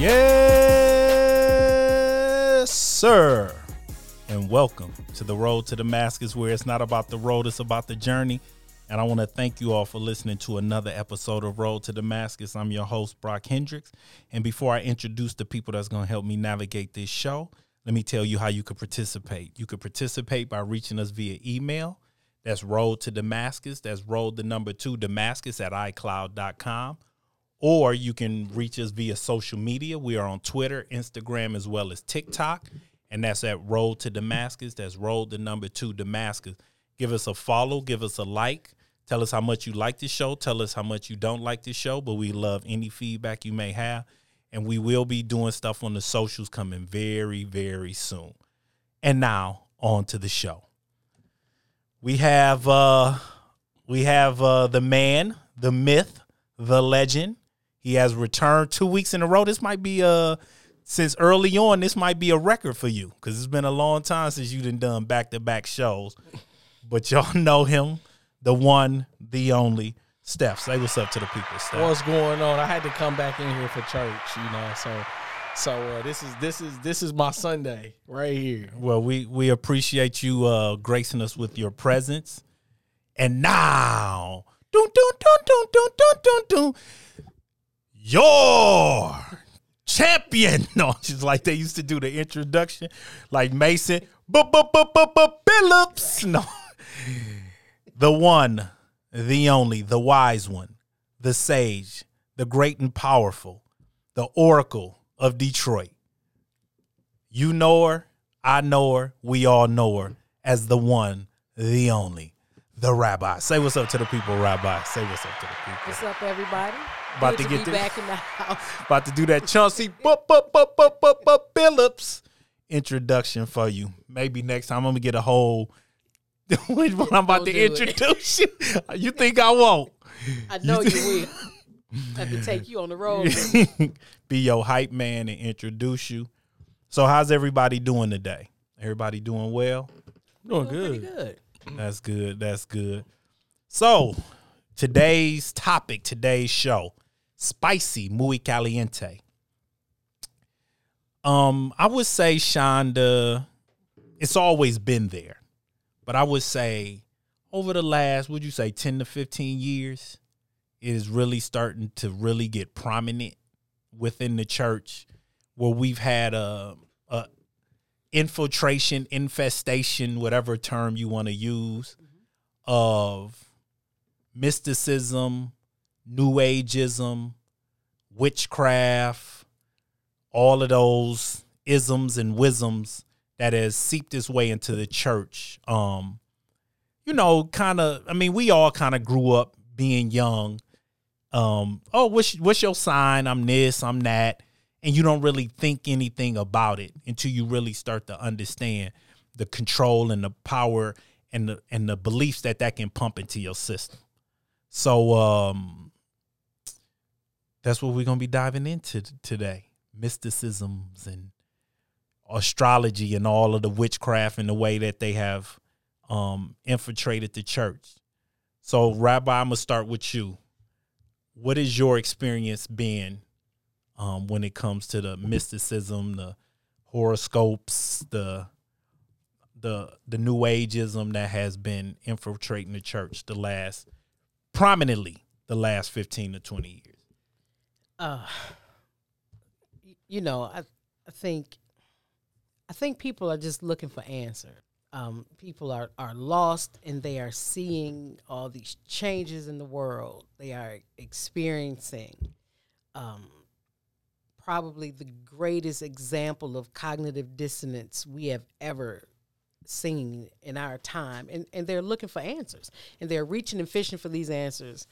Yes, sir. And welcome to the road to Damascus, where it's not about the road, it's about the journey. And I want to thank you all for listening to another episode of Road to Damascus. I'm your host, Brock Hendricks. And before I introduce the people that's going to help me navigate this show, let me tell you how you could participate. You could participate by reaching us via email. That's road to Damascus. That's road the number two Damascus at iCloud.com. Or you can reach us via social media. We are on Twitter, Instagram, as well as TikTok. And that's at Road to Damascus. That's Road the number two Damascus. Give us a follow, give us a like. Tell us how much you like the show. Tell us how much you don't like the show, but we love any feedback you may have. And we will be doing stuff on the socials coming very, very soon. And now on to the show. We have uh we have uh the man, the myth, the legend. He has returned two weeks in a row. This might be uh since early on, this might be a record for you because it's been a long time since you done done back to back shows. But y'all know him the one, the only. Steph, say what's up to the people. Steph. What's going on? I had to come back in here for church, you know. So, so uh, this is this is this is my Sunday right here. Well, we we appreciate you uh, gracing us with your presence. And now, dun, dun, dun, dun, dun, dun, dun, dun, your champion. No, just like they used to do the introduction, like Mason, Phillips. No, the one, the only, the wise one, the sage, the great and powerful, the oracle of Detroit. You know her, I know her, we all know her as the one, the only, the rabbi. Say what's up to the people, rabbi. Say what's up to the people. What's up, everybody? About to to, get be the- back in the house. About to do that Chauncey bup, bup, bup, bup, bup, bup, Phillips introduction for you. Maybe next time I'm gonna get a whole when I'm about Don't to do it. introduce you. You think I won't? I know you will. I can take you on the road. Be your hype man and introduce you. So how's everybody doing today? Everybody doing well? Doing Pretty good. good. That's good. That's good. So, today's topic, today's show, spicy muy caliente. Um, I would say, Shonda, it's always been there, but I would say over the last, would you say, ten to fifteen years, it is really starting to really get prominent within the church, where we've had a, a infiltration, infestation, whatever term you want to use, of mysticism, new ageism, witchcraft, all of those isms and wisdoms that has seeped its way into the church. Um, you know, kind of. I mean, we all kind of grew up being young. Um, oh, what's what's your sign? I'm this. I'm that, and you don't really think anything about it until you really start to understand the control and the power and the and the beliefs that that can pump into your system. So, um, that's what we're gonna be diving into today: mysticisms and astrology and all of the witchcraft and the way that they have um, infiltrated the church. So, Rabbi, I'm gonna start with you. What is your experience been um, when it comes to the mysticism, the horoscopes, the the the new ageism that has been infiltrating the church the last prominently the last 15 to 20 years? Uh, you know, I, I think, I think people are just looking for answers. Um, people are, are lost and they are seeing all these changes in the world. They are experiencing um, probably the greatest example of cognitive dissonance we have ever seen in our time. And, and they're looking for answers. And they're reaching and fishing for these answers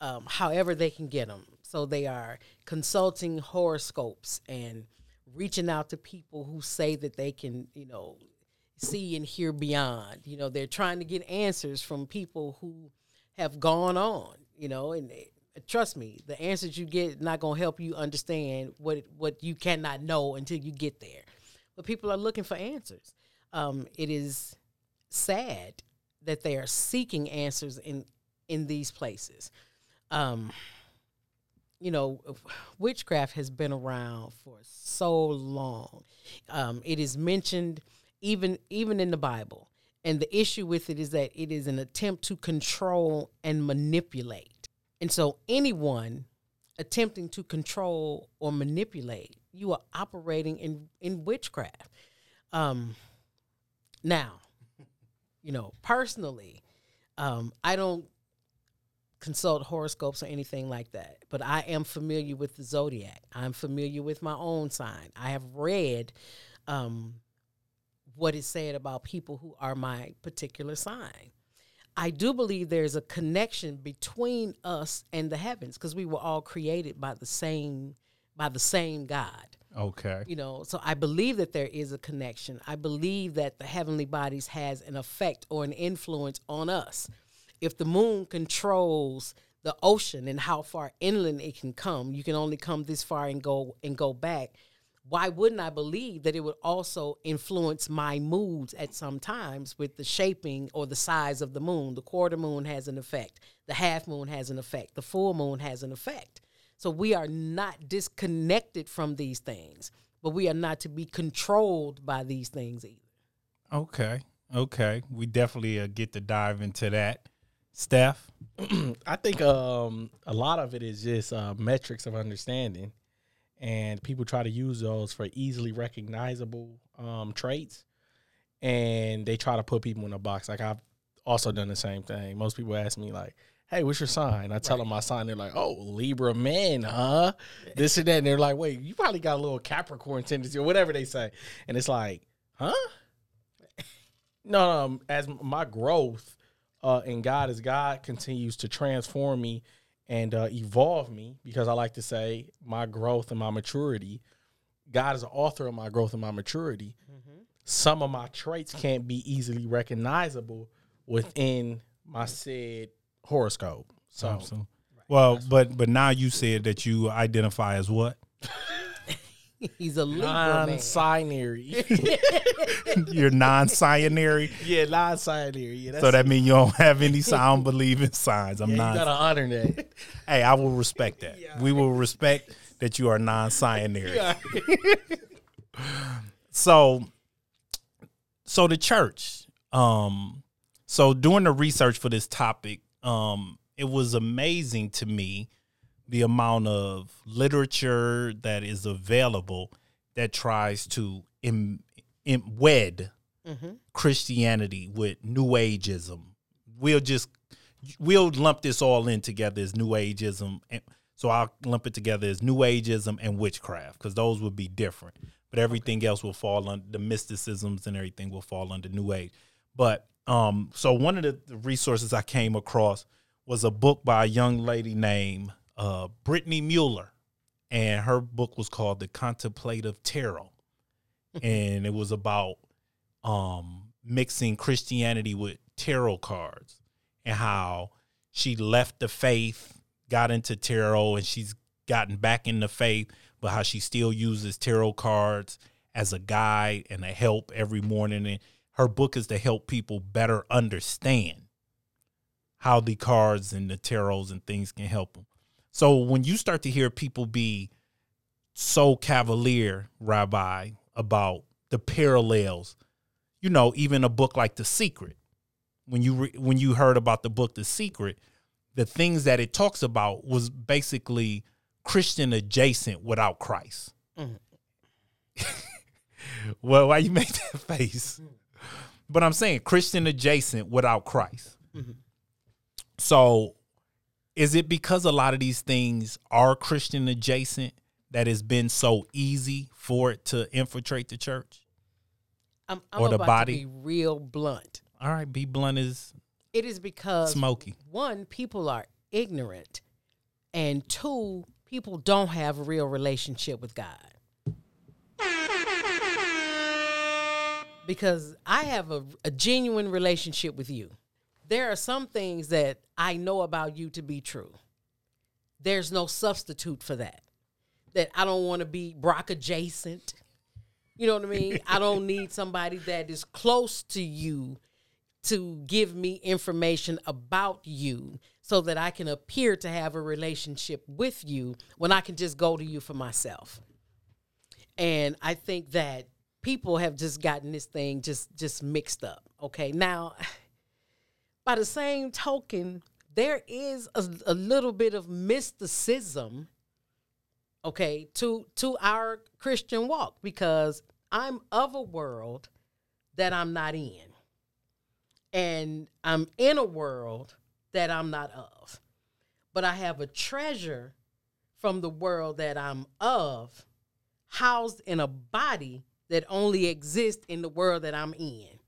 um, however they can get them. So they are consulting horoscopes and reaching out to people who say that they can, you know, see and hear beyond. You know, they're trying to get answers from people who have gone on. You know, and they- trust me, the answers you get not gonna help you understand what what you cannot know until you get there. But people are looking for answers. Um, it is sad that they are seeking answers in in these places. Um, you know, witchcraft has been around for so long. Um, it is mentioned even even in the Bible, and the issue with it is that it is an attempt to control and manipulate. And so, anyone attempting to control or manipulate, you are operating in in witchcraft. Um, now, you know, personally, um, I don't consult horoscopes or anything like that, but I am familiar with the zodiac. I'm familiar with my own sign. I have read um, what is said about people who are my particular sign. I do believe there's a connection between us and the heavens because we were all created by the same by the same God. Okay. You know, so I believe that there is a connection. I believe that the heavenly bodies has an effect or an influence on us if the moon controls the ocean and how far inland it can come, you can only come this far and go and go back. Why wouldn't I believe that it would also influence my moods at some times with the shaping or the size of the moon? The quarter moon has an effect, the half moon has an effect, the full moon has an effect. So we are not disconnected from these things, but we are not to be controlled by these things either. Okay. Okay. We definitely uh, get to dive into that. Steph? I think um, a lot of it is just uh, metrics of understanding, and people try to use those for easily recognizable um, traits, and they try to put people in a box. Like I've also done the same thing. Most people ask me like, "Hey, what's your sign?" I tell right. them my sign. They're like, "Oh, Libra man, huh?" This and that. And they're like, "Wait, you probably got a little Capricorn tendency or whatever they say," and it's like, "Huh?" no, um, as my growth uh, and God as God continues to transform me and uh, evolve me, because I like to say my growth and my maturity. God is the author of my growth and my maturity. Mm-hmm. Some of my traits can't be easily recognizable within my said horoscope. So, awesome. well, but but now you said that you identify as what? He's a non-binary. You're non-binary. Yeah, non-binary. Yeah, so that means you don't have any. I don't believe in signs. I'm yeah, not. You gotta honor that. Hey, I will respect that. Yeah. We will respect that you are non-binary. Yeah. so, so the church. Um, so doing the research for this topic, um, it was amazing to me the amount of literature that is available that tries to Im, Im, wed mm-hmm. Christianity with New Ageism. We'll just we'll lump this all in together as New Ageism. And so I'll lump it together as New Ageism and witchcraft because those would be different. But everything okay. else will fall under the mysticisms and everything will fall under New Age. But um, so one of the resources I came across was a book by a young lady named uh, Brittany Mueller, and her book was called The Contemplative Tarot, and it was about um, mixing Christianity with tarot cards and how she left the faith, got into tarot, and she's gotten back in the faith, but how she still uses tarot cards as a guide and a help every morning. And her book is to help people better understand how the cards and the tarots and things can help them. So when you start to hear people be so cavalier, Rabbi, about the parallels, you know, even a book like The Secret, when you re- when you heard about the book The Secret, the things that it talks about was basically Christian adjacent without Christ. Mm. well, why you make that face? But I'm saying Christian adjacent without Christ. Mm-hmm. So is it because a lot of these things are Christian adjacent that it's been so easy for it to infiltrate the church? I'm, I'm or the body? real blunt. All right, be blunt is it is because smoky. One, people are ignorant, and two, people don't have a real relationship with God. Because I have a, a genuine relationship with you there are some things that I know about you to be true. There's no substitute for that. That I don't want to be Brock adjacent. You know what I mean? I don't need somebody that is close to you to give me information about you so that I can appear to have a relationship with you when I can just go to you for myself. And I think that people have just gotten this thing just just mixed up. Okay. Now, by the same token, there is a, a little bit of mysticism okay to to our christian walk because i'm of a world that i'm not in. And i'm in a world that i'm not of. But i have a treasure from the world that i'm of housed in a body that only exists in the world that i'm in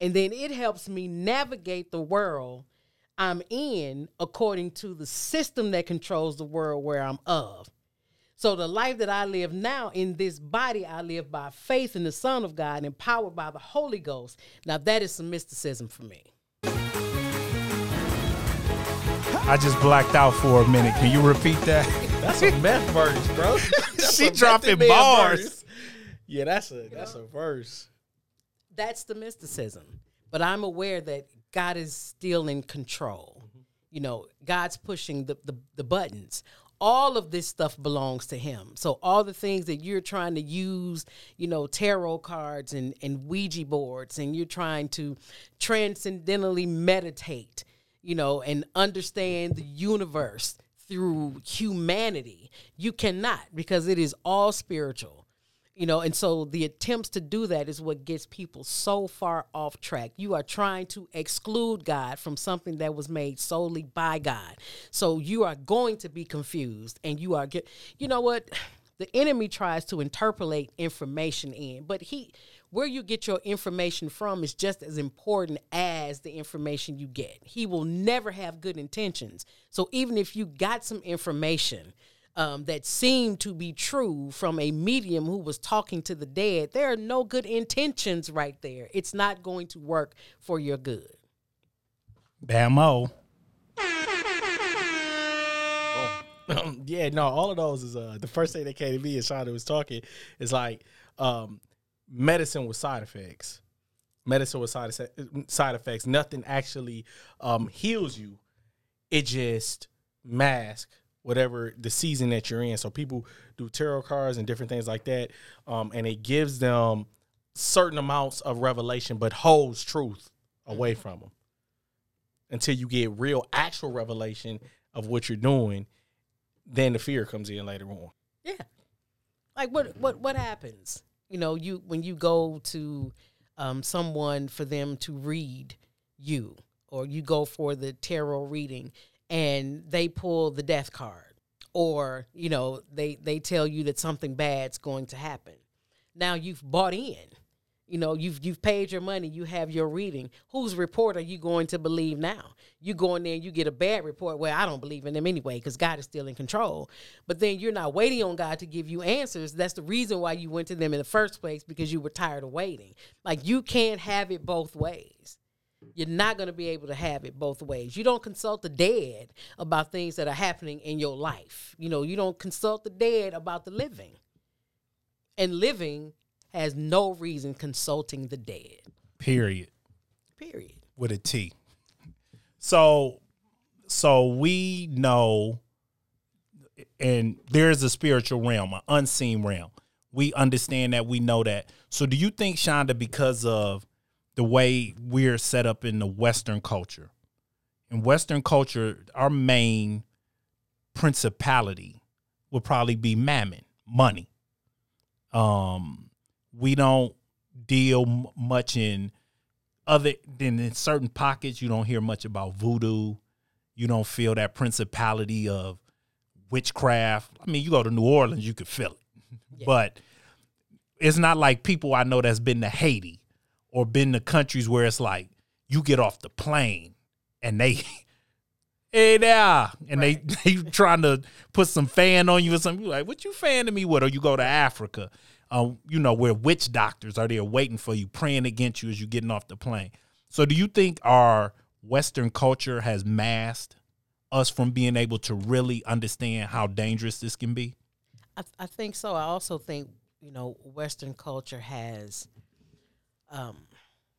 and then it helps me navigate the world i'm in according to the system that controls the world where i'm of so the life that I live now in this body, I live by faith in the Son of God, empowered by the Holy Ghost. Now that is some mysticism for me. I just blacked out for a minute. Can you repeat that? That's a meth verse, bro. That's She a dropping bars. verse. Yeah, that's a that's a verse. That's the mysticism. But I'm aware that God is still in control. Mm-hmm. You know, God's pushing the, the, the buttons. All of this stuff belongs to him. So all the things that you're trying to use, you know, tarot cards and, and Ouija boards, and you're trying to transcendentally meditate, you know, and understand the universe through humanity. You cannot because it is all spiritual you know and so the attempts to do that is what gets people so far off track. You are trying to exclude god from something that was made solely by god. So you are going to be confused and you are get you know what? The enemy tries to interpolate information in but he where you get your information from is just as important as the information you get. He will never have good intentions. So even if you got some information um, that seemed to be true from a medium who was talking to the dead, there are no good intentions right there. It's not going to work for your good. Bamo. Um, yeah, no, all of those is uh the first thing that came to me as Shonda was talking is like um medicine with side effects. Medicine with side side effects. Nothing actually um heals you. It just masks whatever the season that you're in. So people do tarot cards and different things like that. Um and it gives them certain amounts of revelation but holds truth away from them until you get real actual revelation of what you're doing then the fear comes in later on. Yeah. Like what what what happens? You know, you when you go to um, someone for them to read you, or you go for the tarot reading, and they pull the death card, or you know they they tell you that something bad's going to happen. Now you've bought in. You know, you've you've paid your money, you have your reading. Whose report are you going to believe now? You go in there and you get a bad report. Well, I don't believe in them anyway because God is still in control. But then you're not waiting on God to give you answers. That's the reason why you went to them in the first place because you were tired of waiting. Like you can't have it both ways. You're not going to be able to have it both ways. You don't consult the dead about things that are happening in your life. You know, you don't consult the dead about the living. And living has no reason consulting the dead. Period. Period. With a T. So so we know and there's a spiritual realm, an unseen realm. We understand that, we know that. So do you think, Shonda, because of the way we're set up in the Western culture, in Western culture, our main principality would probably be mammon, money. Um, we don't deal much in other than in certain pockets. You don't hear much about voodoo. You don't feel that principality of witchcraft. I mean, you go to New Orleans, you could feel it, but it's not like people I know that's been to Haiti or been to countries where it's like you get off the plane and they hey there and they they trying to put some fan on you or something. You like what you fanning me with? Or you go to africa. Um, you know where witch doctors are there waiting for you praying against you as you're getting off the plane. So do you think our western culture has masked us from being able to really understand how dangerous this can be? I, I think so. I also think you know Western culture has um,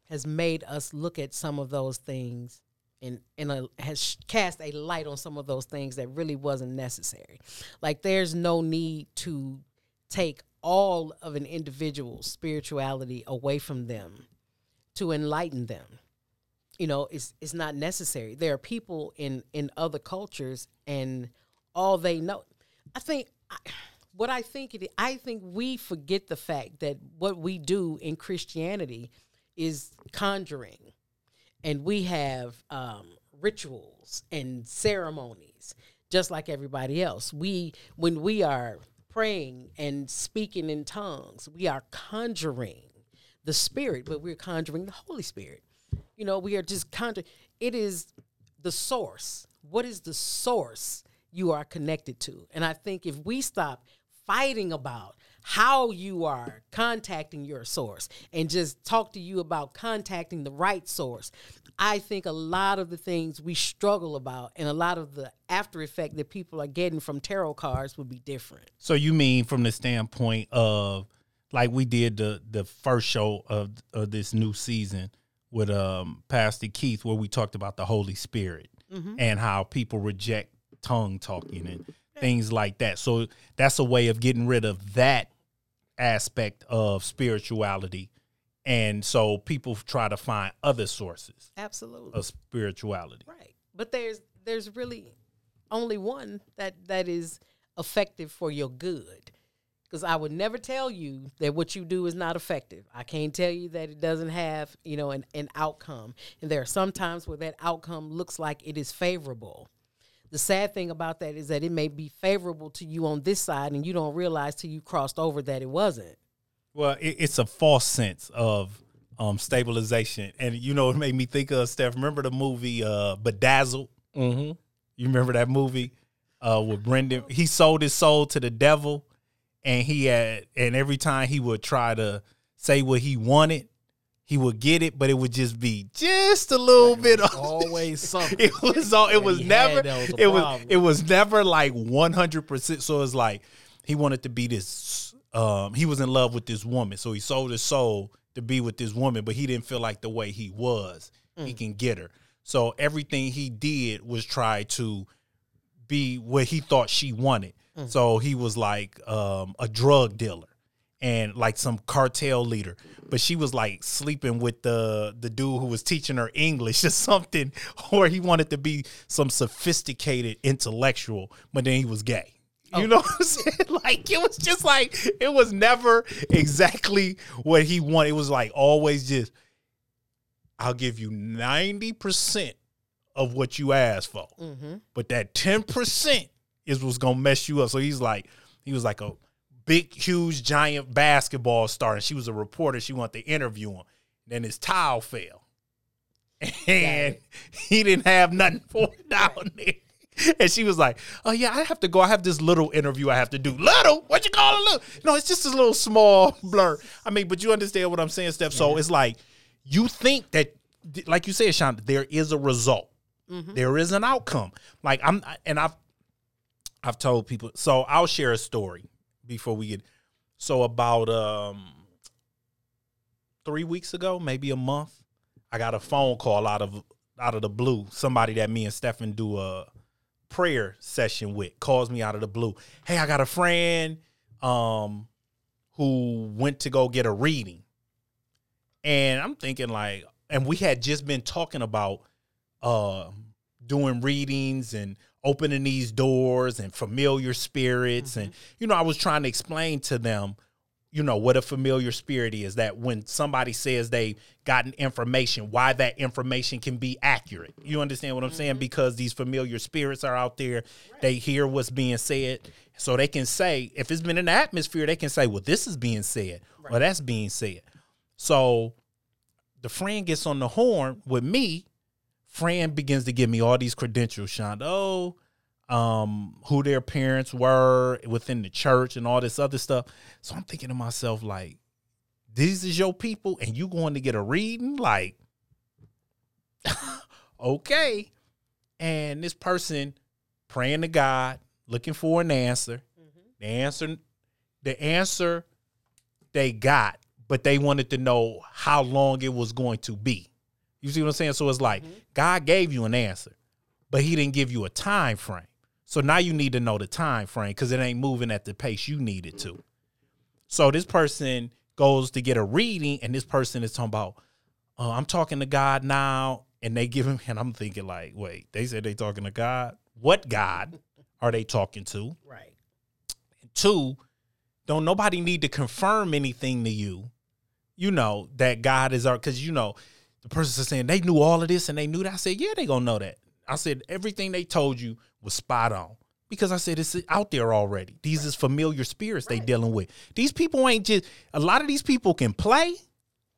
has made us look at some of those things and and a, has cast a light on some of those things that really wasn't necessary. Like there's no need to take all of an individual's spirituality away from them to enlighten them. You know, it's it's not necessary. There are people in in other cultures and all they know. I think I, what I think it I think we forget the fact that what we do in Christianity is conjuring and we have um, rituals and ceremonies just like everybody else. We when we are praying and speaking in tongues, we are conjuring the spirit, but we're conjuring the Holy Spirit. You know, we are just conjuring. It is the source. What is the source you are connected to? And I think if we stop fighting about how you are contacting your source and just talk to you about contacting the right source. I think a lot of the things we struggle about and a lot of the after effect that people are getting from tarot cards would be different. So you mean from the standpoint of like we did the the first show of of this new season with um Pastor Keith where we talked about the Holy Spirit mm-hmm. and how people reject tongue talking and things like that. So that's a way of getting rid of that aspect of spirituality. And so people try to find other sources. Absolutely. Of spirituality. Right. But there's there's really only one that that is effective for your good. Because I would never tell you that what you do is not effective. I can't tell you that it doesn't have, you know, an, an outcome. And there are some times where that outcome looks like it is favorable the sad thing about that is that it may be favorable to you on this side and you don't realize till you crossed over that it wasn't. Well it, it's a false sense of um, stabilization. And you know it made me think of steph? Remember the movie uh, bedazzled? Mm-hmm. you remember that movie uh, with brendan? He sold his soul to the devil and he had and every time he would try to say what he wanted he would get it, but it would just be just a little bit of always something. It was all. It was never. Was it was. It was never like one hundred percent. So it's like he wanted to be this. Um, he was in love with this woman, so he sold his soul to be with this woman, but he didn't feel like the way he was, mm. he can get her. So everything he did was try to be what he thought she wanted. Mm. So he was like um, a drug dealer and like some cartel leader but she was like sleeping with the the dude who was teaching her english or something or he wanted to be some sophisticated intellectual but then he was gay you oh. know what I'm saying? Like it was just like it was never exactly what he wanted. It was like always just I'll give you 90% of what you asked for. Mm-hmm. But that 10% is what's gonna mess you up. So he's like, he was like a big, huge, giant basketball star, and she was a reporter. She wanted to interview him. Then his towel fell, and he didn't have nothing for it down there. And she was like, "Oh yeah, I have to go. I have this little interview I have to do. Little? What you call it? Little? No, it's just a little small blur. I mean, but you understand what I'm saying, Steph. So it's like you think that, like you said, Sean, there is a result. Mm-hmm. There is an outcome. Like I'm, and I've, I've told people. So I'll share a story before we get so about um three weeks ago, maybe a month, I got a phone call out of out of the blue. Somebody that me and Stefan do a prayer session with calls me out of the blue. Hey, I got a friend um who went to go get a reading. And I'm thinking like and we had just been talking about uh doing readings and opening these doors and familiar spirits. Mm-hmm. And, you know, I was trying to explain to them, you know, what a familiar spirit is that when somebody says they gotten information, why that information can be accurate. You understand what I'm mm-hmm. saying? Because these familiar spirits are out there, right. they hear what's being said. So they can say, if it's been in the atmosphere, they can say, well, this is being said, right. or that's being said. So the friend gets on the horn with me Fran begins to give me all these credentials, Shonda. Oh, um, who their parents were within the church and all this other stuff. So I'm thinking to myself, like, these is your people, and you going to get a reading? Like, okay. And this person praying to God, looking for an answer. Mm-hmm. The answer, the answer they got but they wanted to know how long it was going to be. You see what I'm saying? So it's like God gave you an answer, but he didn't give you a time frame. So now you need to know the time frame because it ain't moving at the pace you need it to. So this person goes to get a reading, and this person is talking about, uh, I'm talking to God now, and they give him, and I'm thinking like, wait, they said they talking to God. What God are they talking to? Right. Two, don't nobody need to confirm anything to you. You know that God is our because you know the person is saying they knew all of this and they knew that. I said, yeah, they gonna know that. I said everything they told you was spot on because I said it's out there already. These is familiar spirits they dealing with. These people ain't just a lot of these people can play,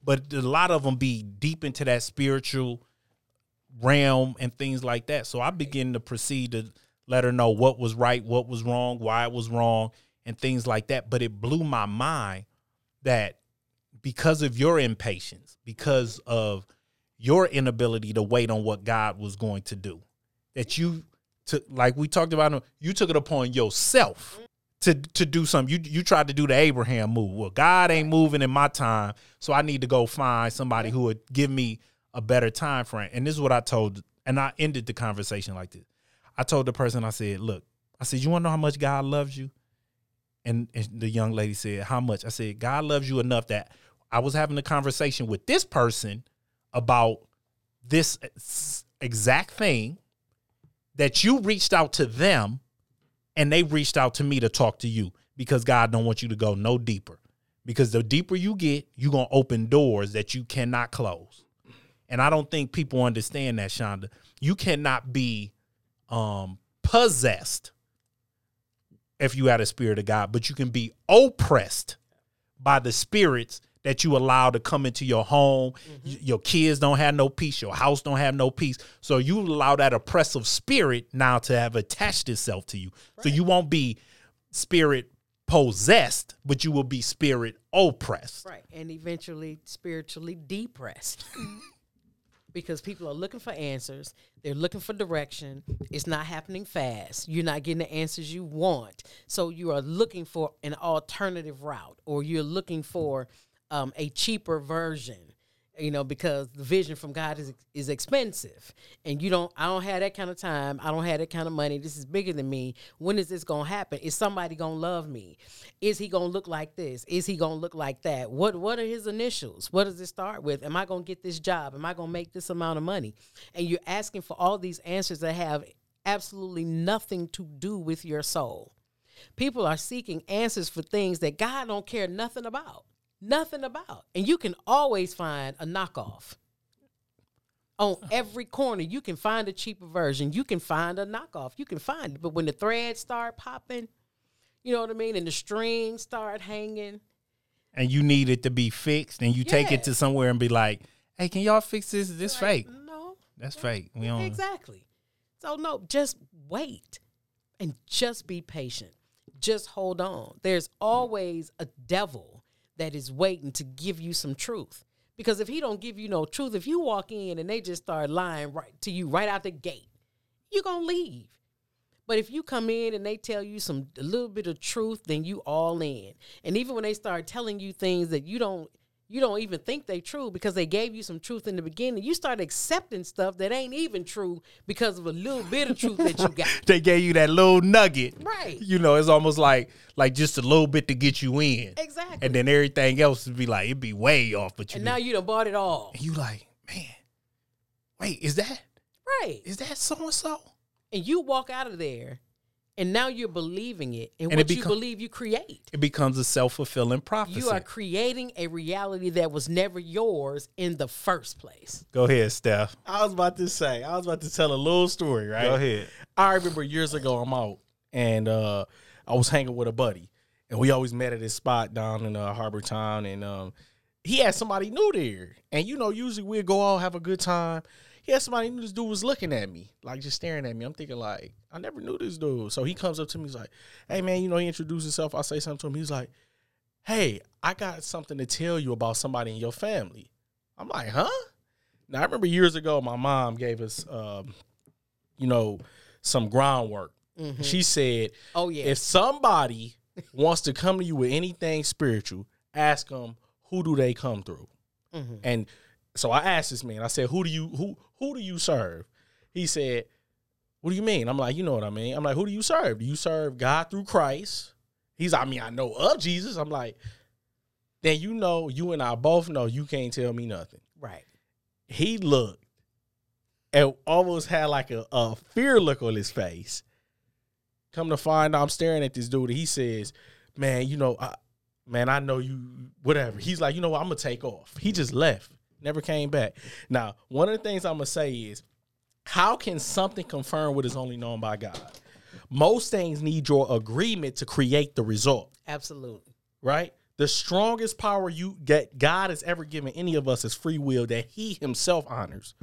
but a lot of them be deep into that spiritual realm and things like that. So I begin to proceed to let her know what was right, what was wrong, why it was wrong, and things like that. But it blew my mind that because of your impatience, because of your inability to wait on what God was going to do, that you took, like we talked about, you took it upon yourself to to do something. You you tried to do the Abraham move. Well, God ain't moving in my time, so I need to go find somebody who would give me a better time frame. And this is what I told, and I ended the conversation like this. I told the person, I said, look, I said, you want to know how much God loves you? And, and the young lady said, how much? I said, God loves you enough that I was having a conversation with this person about this exact thing that you reached out to them and they reached out to me to talk to you because God don't want you to go no deeper. Because the deeper you get, you're going to open doors that you cannot close. And I don't think people understand that, Shonda. You cannot be um, possessed if you had a spirit of God, but you can be oppressed by the spirits that you allow to come into your home. Mm-hmm. Your kids don't have no peace. Your house don't have no peace. So you allow that oppressive spirit now to have attached itself to you. Right. So you won't be spirit possessed, but you will be spirit oppressed. Right. And eventually spiritually depressed. because people are looking for answers. They're looking for direction. It's not happening fast. You're not getting the answers you want. So you are looking for an alternative route or you're looking for um, a cheaper version you know, because the vision from God is is expensive, and you don't. I don't have that kind of time. I don't have that kind of money. This is bigger than me. When is this gonna happen? Is somebody gonna love me? Is he gonna look like this? Is he gonna look like that? What What are his initials? What does it start with? Am I gonna get this job? Am I gonna make this amount of money? And you're asking for all these answers that have absolutely nothing to do with your soul. People are seeking answers for things that God don't care nothing about nothing about. And you can always find a knockoff. On every corner, you can find a cheaper version. You can find a knockoff. You can find it. But when the threads start popping, you know what I mean? And the strings start hanging. And you need it to be fixed, and you yeah. take it to somewhere and be like, hey, can y'all fix this? This like, fake. No. That's fake. We don't Exactly. So no, just wait and just be patient. Just hold on. There's always a devil that is waiting to give you some truth. Because if he don't give you no truth, if you walk in and they just start lying right to you right out the gate, you're gonna leave. But if you come in and they tell you some a little bit of truth, then you all in. And even when they start telling you things that you don't you don't even think they true because they gave you some truth in the beginning. You start accepting stuff that ain't even true because of a little bit of truth that you got. they gave you that little nugget. Right. You know, it's almost like like just a little bit to get you in. Exactly. And then everything else would be like it'd be way off. But you And now you done bought it all. And you like, man, wait, is that right? Is that so and so? And you walk out of there and now you're believing it and, and what beca- you believe you create. it becomes a self-fulfilling prophecy. You are creating a reality that was never yours in the first place. Go ahead steph. I was about to say i was about to tell a little story right? Go ahead. I remember years ago i'm out and uh, i was hanging with a buddy and we always met at this spot down in uh, harbor town and um, he had somebody new there. And you know usually we'd go out have a good time he had somebody knew this dude was looking at me, like just staring at me. I'm thinking like, I never knew this dude. So he comes up to me, he's like, Hey man, you know, he introduced himself. I say something to him. He's like, Hey, I got something to tell you about somebody in your family. I'm like, huh? Now I remember years ago, my mom gave us, um, you know, some groundwork. Mm-hmm. She said, "Oh yeah, if somebody wants to come to you with anything spiritual, ask them who do they come through? Mhm. And so I asked this man, I said, Who do you who who do you serve? He said, What do you mean? I'm like, you know what I mean. I'm like, who do you serve? Do you serve God through Christ? He's I mean, I know of Jesus. I'm like, then you know, you and I both know you can't tell me nothing. Right. He looked and almost had like a, a fear look on his face. Come to find out, I'm staring at this dude. And he says, "Man, you know, I, man, I know you. Whatever." He's like, "You know what? I'm gonna take off." He just left, never came back. Now, one of the things I'm gonna say is, how can something confirm what is only known by God? Most things need your agreement to create the result Absolutely. right? The strongest power you get God has ever given any of us is free will that He Himself honors.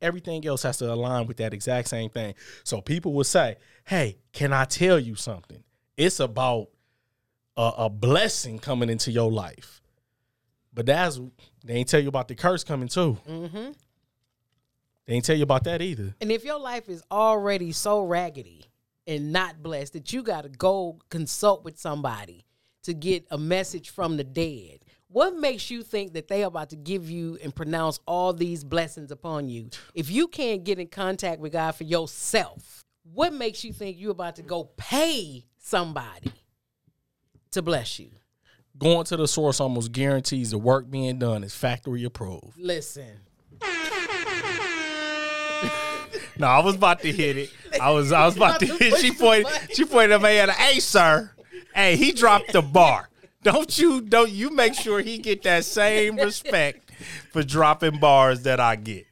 Everything else has to align with that exact same thing. So people will say, "Hey, can I tell you something? It's about a, a blessing coming into your life." But that's they ain't tell you about the curse coming too. Mm-hmm. They ain't tell you about that either. And if your life is already so raggedy and not blessed that you got to go consult with somebody to get a message from the dead, what makes you think that they are about to give you and pronounce all these blessings upon you? If you can't get in contact with God for yourself, what makes you think you're about to go pay somebody to bless you? Going to the source almost guarantees the work being done is factory approved. Listen, No, I was about to hit it. I was I was about to to hit. She pointed she pointed at me at hey sir. Hey, he dropped the bar. Don't you don't you make sure he get that same respect for dropping bars that I get.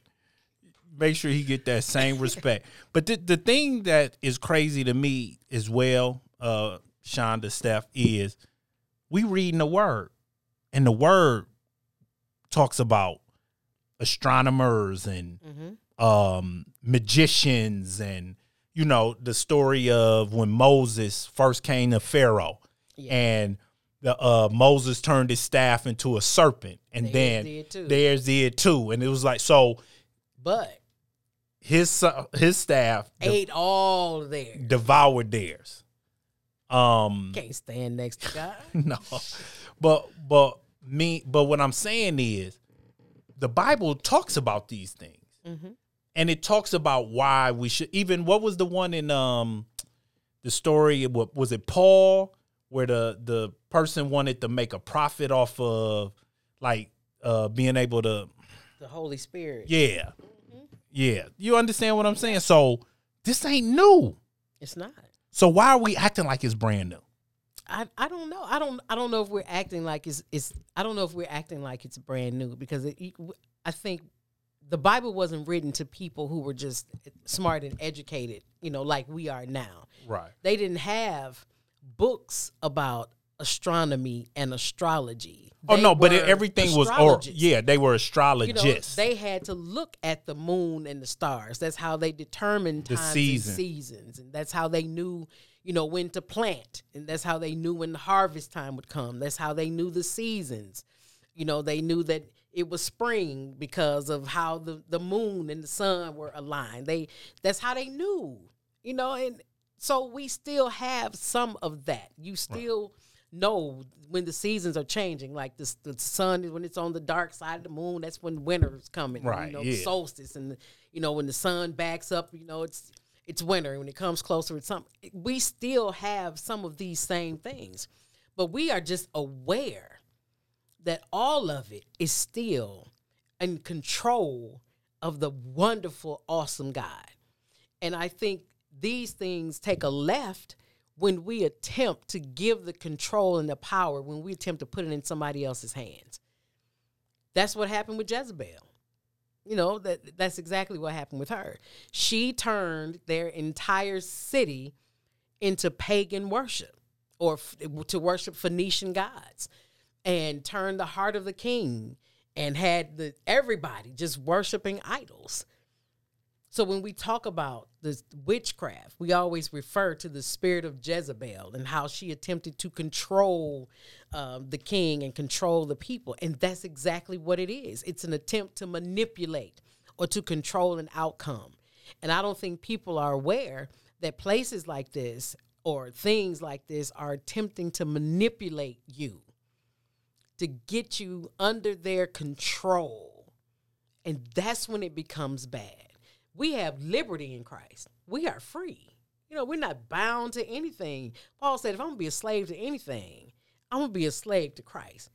Make sure he get that same respect. But the, the thing that is crazy to me as well, uh, Shonda Steph, is we reading the word. And the word talks about astronomers and um magicians and you know the story of when Moses first came to Pharaoh and the uh Moses turned his staff into a serpent and Theirs then did too. theirs did too and it was like so but his son- his staff de- ate all theirs, devoured theirs um Can't stand next to God. no. But but me but what i'm saying is the bible talks about these things. And it talks about why we should even what was the one in um the story what was it paul where the the person wanted to make a profit off of like uh being able to The Holy Spirit. yeah. Yeah. You understand what i'm saying? So this ain't new. It's not. So why are we acting like it's brand new I, I don't know. I don't I don't know if we're acting like it's it's I don't know if we're acting like it's brand new because it, I think the Bible wasn't written to people who were just smart and educated, you know, like we are now. right They didn't have books about astronomy and astrology. Oh no but it, everything was or yeah they were you know, astrologists they had to look at the moon and the stars. That's how they determined The season. and seasons, and that's how they knew, you know, when to plant, and that's how they knew when the harvest time would come. That's how they knew the seasons. You know, they knew that it was spring because of how the the moon and the sun were aligned. They that's how they knew. You know, and so we still have some of that. You still know when the seasons are changing. Like the the sun is when it's on the dark side of the moon. That's when winter is coming. Right, You know, yeah. the solstice and the, you know when the sun backs up. You know it's it's winter. When it comes closer, it's something. We still have some of these same things, but we are just aware that all of it is still in control of the wonderful, awesome God. And I think these things take a left when we attempt to give the control and the power, when we attempt to put it in somebody else's hands. That's what happened with Jezebel. You know, that that's exactly what happened with her. She turned their entire city into pagan worship or f- to worship Phoenician gods and turned the heart of the king and had the everybody just worshiping idols. So when we talk about this witchcraft, we always refer to the spirit of Jezebel and how she attempted to control um, the king and control the people, and that's exactly what it is. It's an attempt to manipulate or to control an outcome. And I don't think people are aware that places like this or things like this are attempting to manipulate you to get you under their control. And that's when it becomes bad. We have liberty in Christ. We are free. You know, we're not bound to anything. Paul said, if I'm gonna be a slave to anything, I'm gonna be a slave to Christ.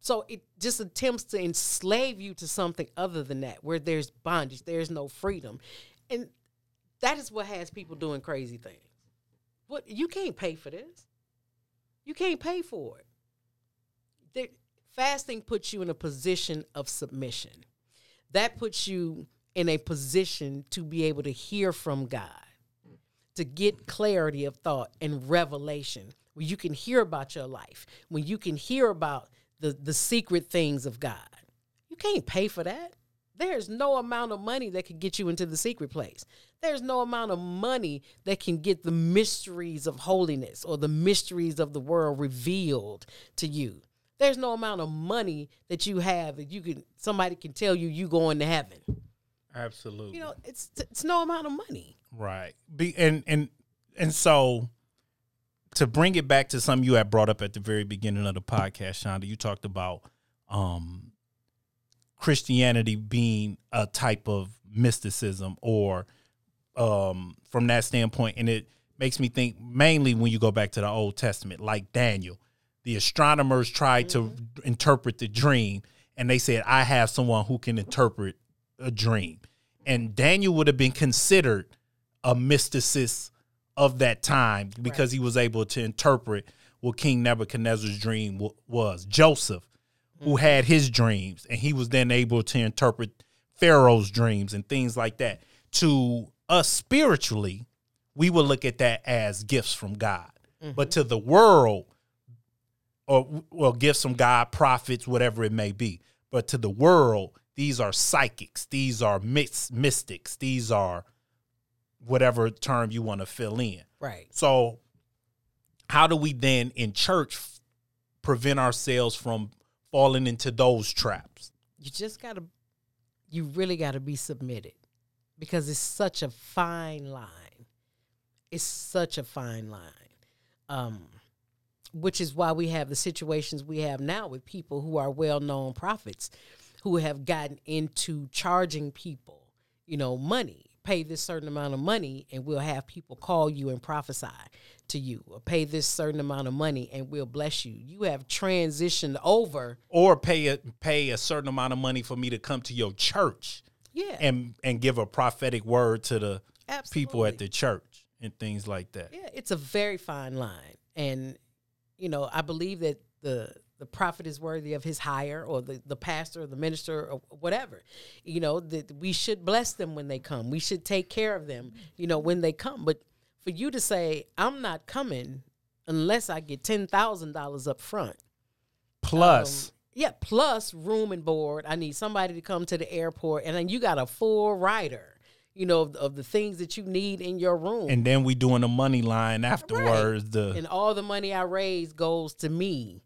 So it just attempts to enslave you to something other than that, where there's bondage, there's no freedom. And that is what has people doing crazy things. What you can't pay for this. You can't pay for it. Fasting puts you in a position of submission. That puts you in a position to be able to hear from God, to get clarity of thought and revelation, where you can hear about your life, when you can hear about the, the secret things of God. You can't pay for that. There's no amount of money that can get you into the secret place. There's no amount of money that can get the mysteries of holiness or the mysteries of the world revealed to you. There's no amount of money that you have that you can somebody can tell you you going to heaven. Absolutely. You know, it's it's no amount of money. Right. Be and and and so to bring it back to something you had brought up at the very beginning of the podcast, Shonda, you talked about um Christianity being a type of mysticism or um from that standpoint and it makes me think mainly when you go back to the Old Testament like Daniel the astronomers tried to interpret the dream and they said I have someone who can interpret a dream and Daniel would have been considered a mysticist of that time because he was able to interpret what King Nebuchadnezzar's dream w- was. Joseph, who mm-hmm. had his dreams, and he was then able to interpret Pharaoh's dreams and things like that. To us spiritually, we would look at that as gifts from God. But mm-hmm. to the world, or well, gifts from God, prophets, whatever it may be. But to the world, these are psychics, these are mys- mystics, these are whatever term you want to fill in. Right. So, how do we then in church f- prevent ourselves from falling into those traps? You just gotta you really gotta be submitted. Because it's such a fine line. It's such a fine line. Um which is why we have the situations we have now with people who are well known prophets who have gotten into charging people, you know, money. Pay this certain amount of money and we'll have people call you and prophesy to you. Or pay this certain amount of money and we'll bless you. You have transitioned over. Or pay a pay a certain amount of money for me to come to your church Yeah. and and give a prophetic word to the people at the church and things like that. Yeah, it's a very fine line. And, you know, I believe that the the prophet is worthy of his hire or the, the pastor or the minister or whatever. You know, that we should bless them when they come. We should take care of them, you know, when they come. But for you to say, I'm not coming unless I get ten thousand dollars up front. Plus, Um, yeah, plus room and board. I need somebody to come to the airport and then you got a full rider, you know, of, of the things that you need in your room. and then we doing a money line afterwards. The and all the money I raise goes to me.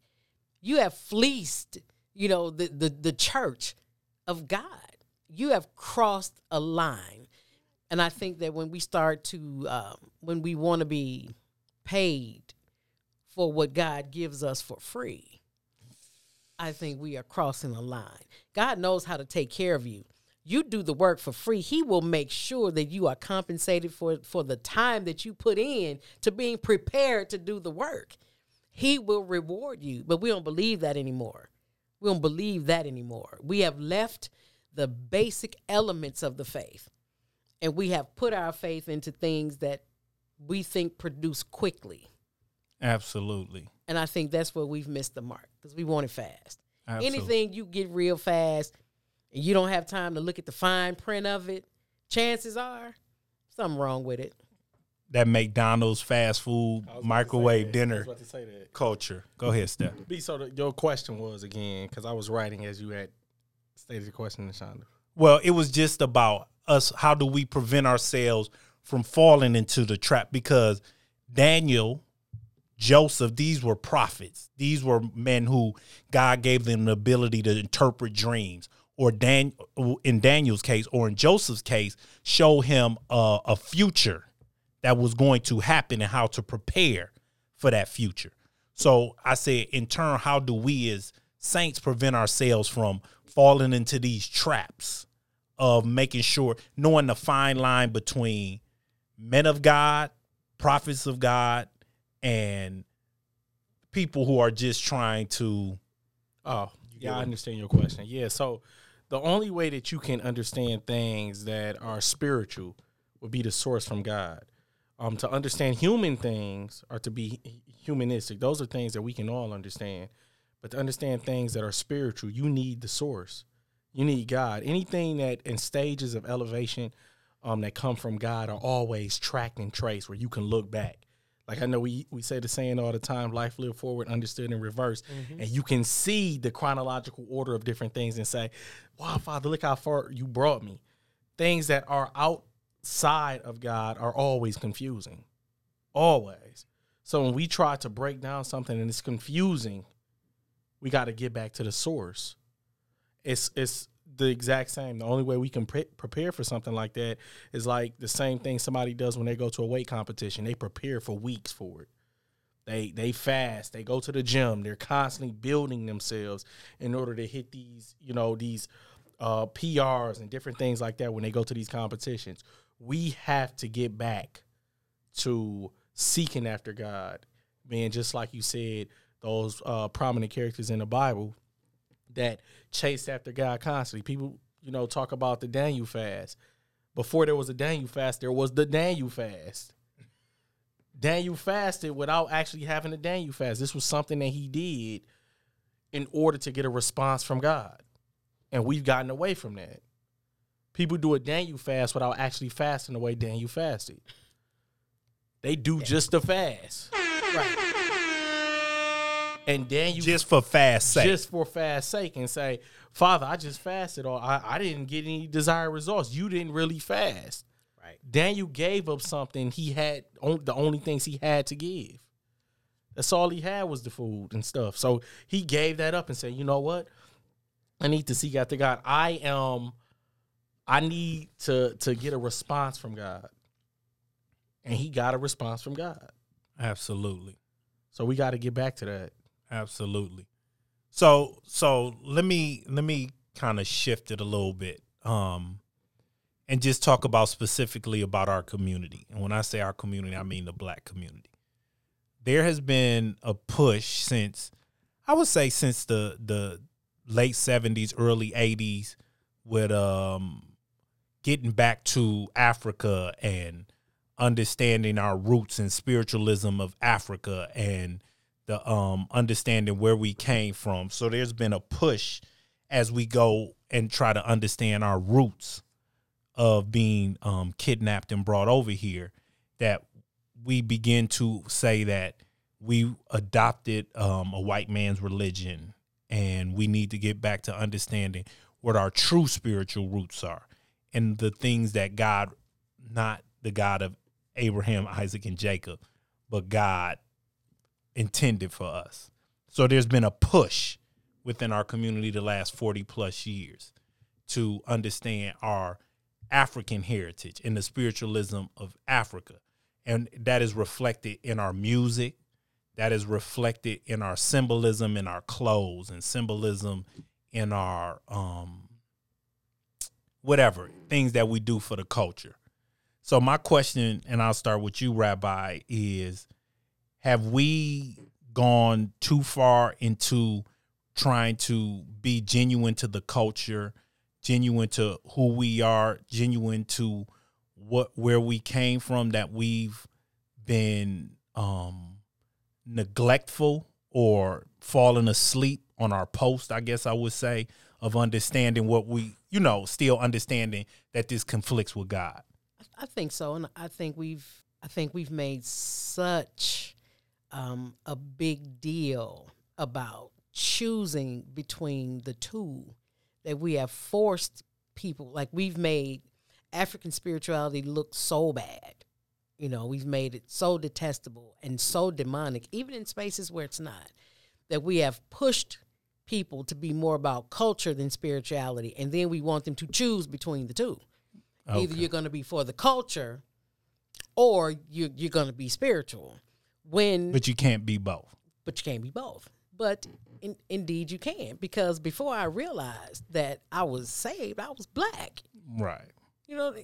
You have fleeced, you know, the the, the church of God. You have crossed a line, and I think that when we start to, um, when we want to be paid for what God gives us for free, I think we are crossing a line. God knows how to take care of you. You do the work for free. He will make sure that you are compensated for for the time that you put in to being prepared to do the work. He will reward you, but we don't believe that anymore. We don't believe that anymore. We have left the basic elements of the faith and we have put our faith into things that we think produce quickly. absolutely. And I think that's where we've missed the mark because we want it fast. Absolutely. Anything you get real fast and you don't have time to look at the fine print of it, chances are something wrong with it. That McDonald's fast food I was about to say microwave dinner was about to say that. culture. Go ahead, Steph. B, so the, your question was again because I was writing as you had stated the question, Shonda. Well, it was just about us. How do we prevent ourselves from falling into the trap? Because Daniel, Joseph, these were prophets. These were men who God gave them the ability to interpret dreams. Or Dan, in Daniel's case, or in Joseph's case, show him a, a future that was going to happen and how to prepare for that future. So I said, in turn, how do we as saints prevent ourselves from falling into these traps of making sure knowing the fine line between men of God, prophets of God, and people who are just trying to Oh, yeah, I understand your question. Yeah, so the only way that you can understand things that are spiritual would be the source from God. Um, to understand human things or to be humanistic, those are things that we can all understand. But to understand things that are spiritual, you need the source. You need God. Anything that in stages of elevation um, that come from God are always tracked and traced where you can look back. Like I know we we say the saying all the time, life live forward, understood in reverse. And you can see the chronological order of different things and say, Wow, Father, look how far you brought me. Things that are outside of God are always confusing. Always. So when we try to break down something and it's confusing, we got to get back to the source. It's it's the exact same. The only way we can pre- prepare for something like that is like the same thing somebody does when they go to a weight competition. They prepare for weeks for it. They they fast. They go to the gym. They're constantly building themselves in order to hit these you know these uh, PRs and different things like that when they go to these competitions. We have to get back to seeking after God, man. Just like you said, those uh, prominent characters in the Bible that chased after God constantly. People, you know, talk about the Daniel fast. Before there was a Daniel fast, there was the Daniel fast. Daniel fasted without actually having a Daniel fast. This was something that he did in order to get a response from God. And we've gotten away from that. People do a Daniel fast without actually fasting the way Daniel fasted. They do just the fast. Right. And Daniel just for fast sake. just for fast sake and say, Father, I just fasted or I, I didn't get any desired results. You didn't really fast. Right. Daniel gave up something he had on the only things he had to give. That's all he had was the food and stuff. So he gave that up and said, you know what? I need to seek after God. I am I need to to get a response from God. And he got a response from God. Absolutely. So we got to get back to that. Absolutely. So so let me let me kind of shift it a little bit. Um and just talk about specifically about our community. And when I say our community, I mean the black community. There has been a push since I would say since the the late 70s, early 80s with um getting back to Africa and understanding our roots and spiritualism of Africa and the um understanding where we came from. So there's been a push as we go and try to understand our roots of being um kidnapped and brought over here that we begin to say that we adopted um a white man's religion and we need to get back to understanding what our true spiritual roots are and the things that God not the God of Abraham, Isaac, and Jacob, but God intended for us. So there's been a push within our community the last 40 plus years to understand our African heritage and the spiritualism of Africa. And that is reflected in our music, that is reflected in our symbolism in our clothes and symbolism in our um whatever things that we do for the culture. So my question, and I'll start with you, Rabbi, is have we gone too far into trying to be genuine to the culture, genuine to who we are, genuine to what where we came from that we've been um neglectful or fallen asleep on our post, I guess I would say, of understanding what we, you know, still understanding that this conflicts with God. I think so, and I think we've I think we've made such um, a big deal about choosing between the two that we have forced people like we've made African spirituality look so bad. You know, we've made it so detestable and so demonic, even in spaces where it's not, that we have pushed people to be more about culture than spirituality, and then we want them to choose between the two. Either you're going to be for the culture, or you're you're going to be spiritual. When But you can't be both. but you can't be both. but in, indeed you can because before I realized that I was saved, I was black. Right. You know,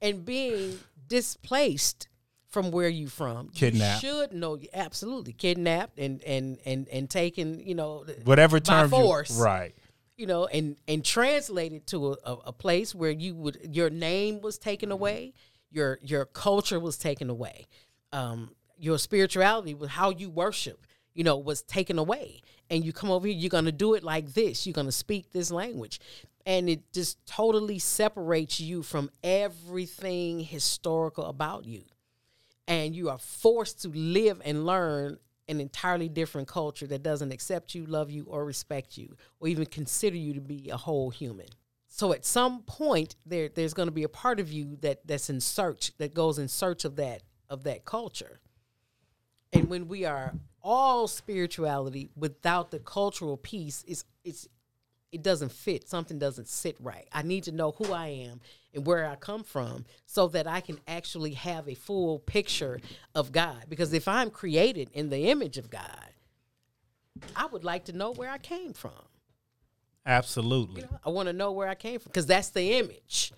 and being displaced from where you from, Kidnapped. You should know absolutely kidnapped and and and and taken. You know, Whatever by term force. you right. you know, and and translated to a, a, place where you would your name was taken away, your your culture was taken away, um, your spirituality with how you worship, you know, was taken away, and you come over here, you're gonna do it like this, you're gonna speak this language, and it just totally separates you from everything historical about you and you are forced to live and learn an entirely different culture that doesn't accept you, love you, or respect you, or even consider you to be a whole human. So at some point, there there's going to be a part of you that that's in search, that goes in search of that of that culture. And when we are all spirituality without the cultural piece, it's it's it doesn't fit. Something doesn't sit right. I need to know who I am and where I come from so that I can actually have a full picture of God. Because if I'm created in the image of God, I would like to know where I came from. Absolutely. You know, I want to know where I came from because that's the image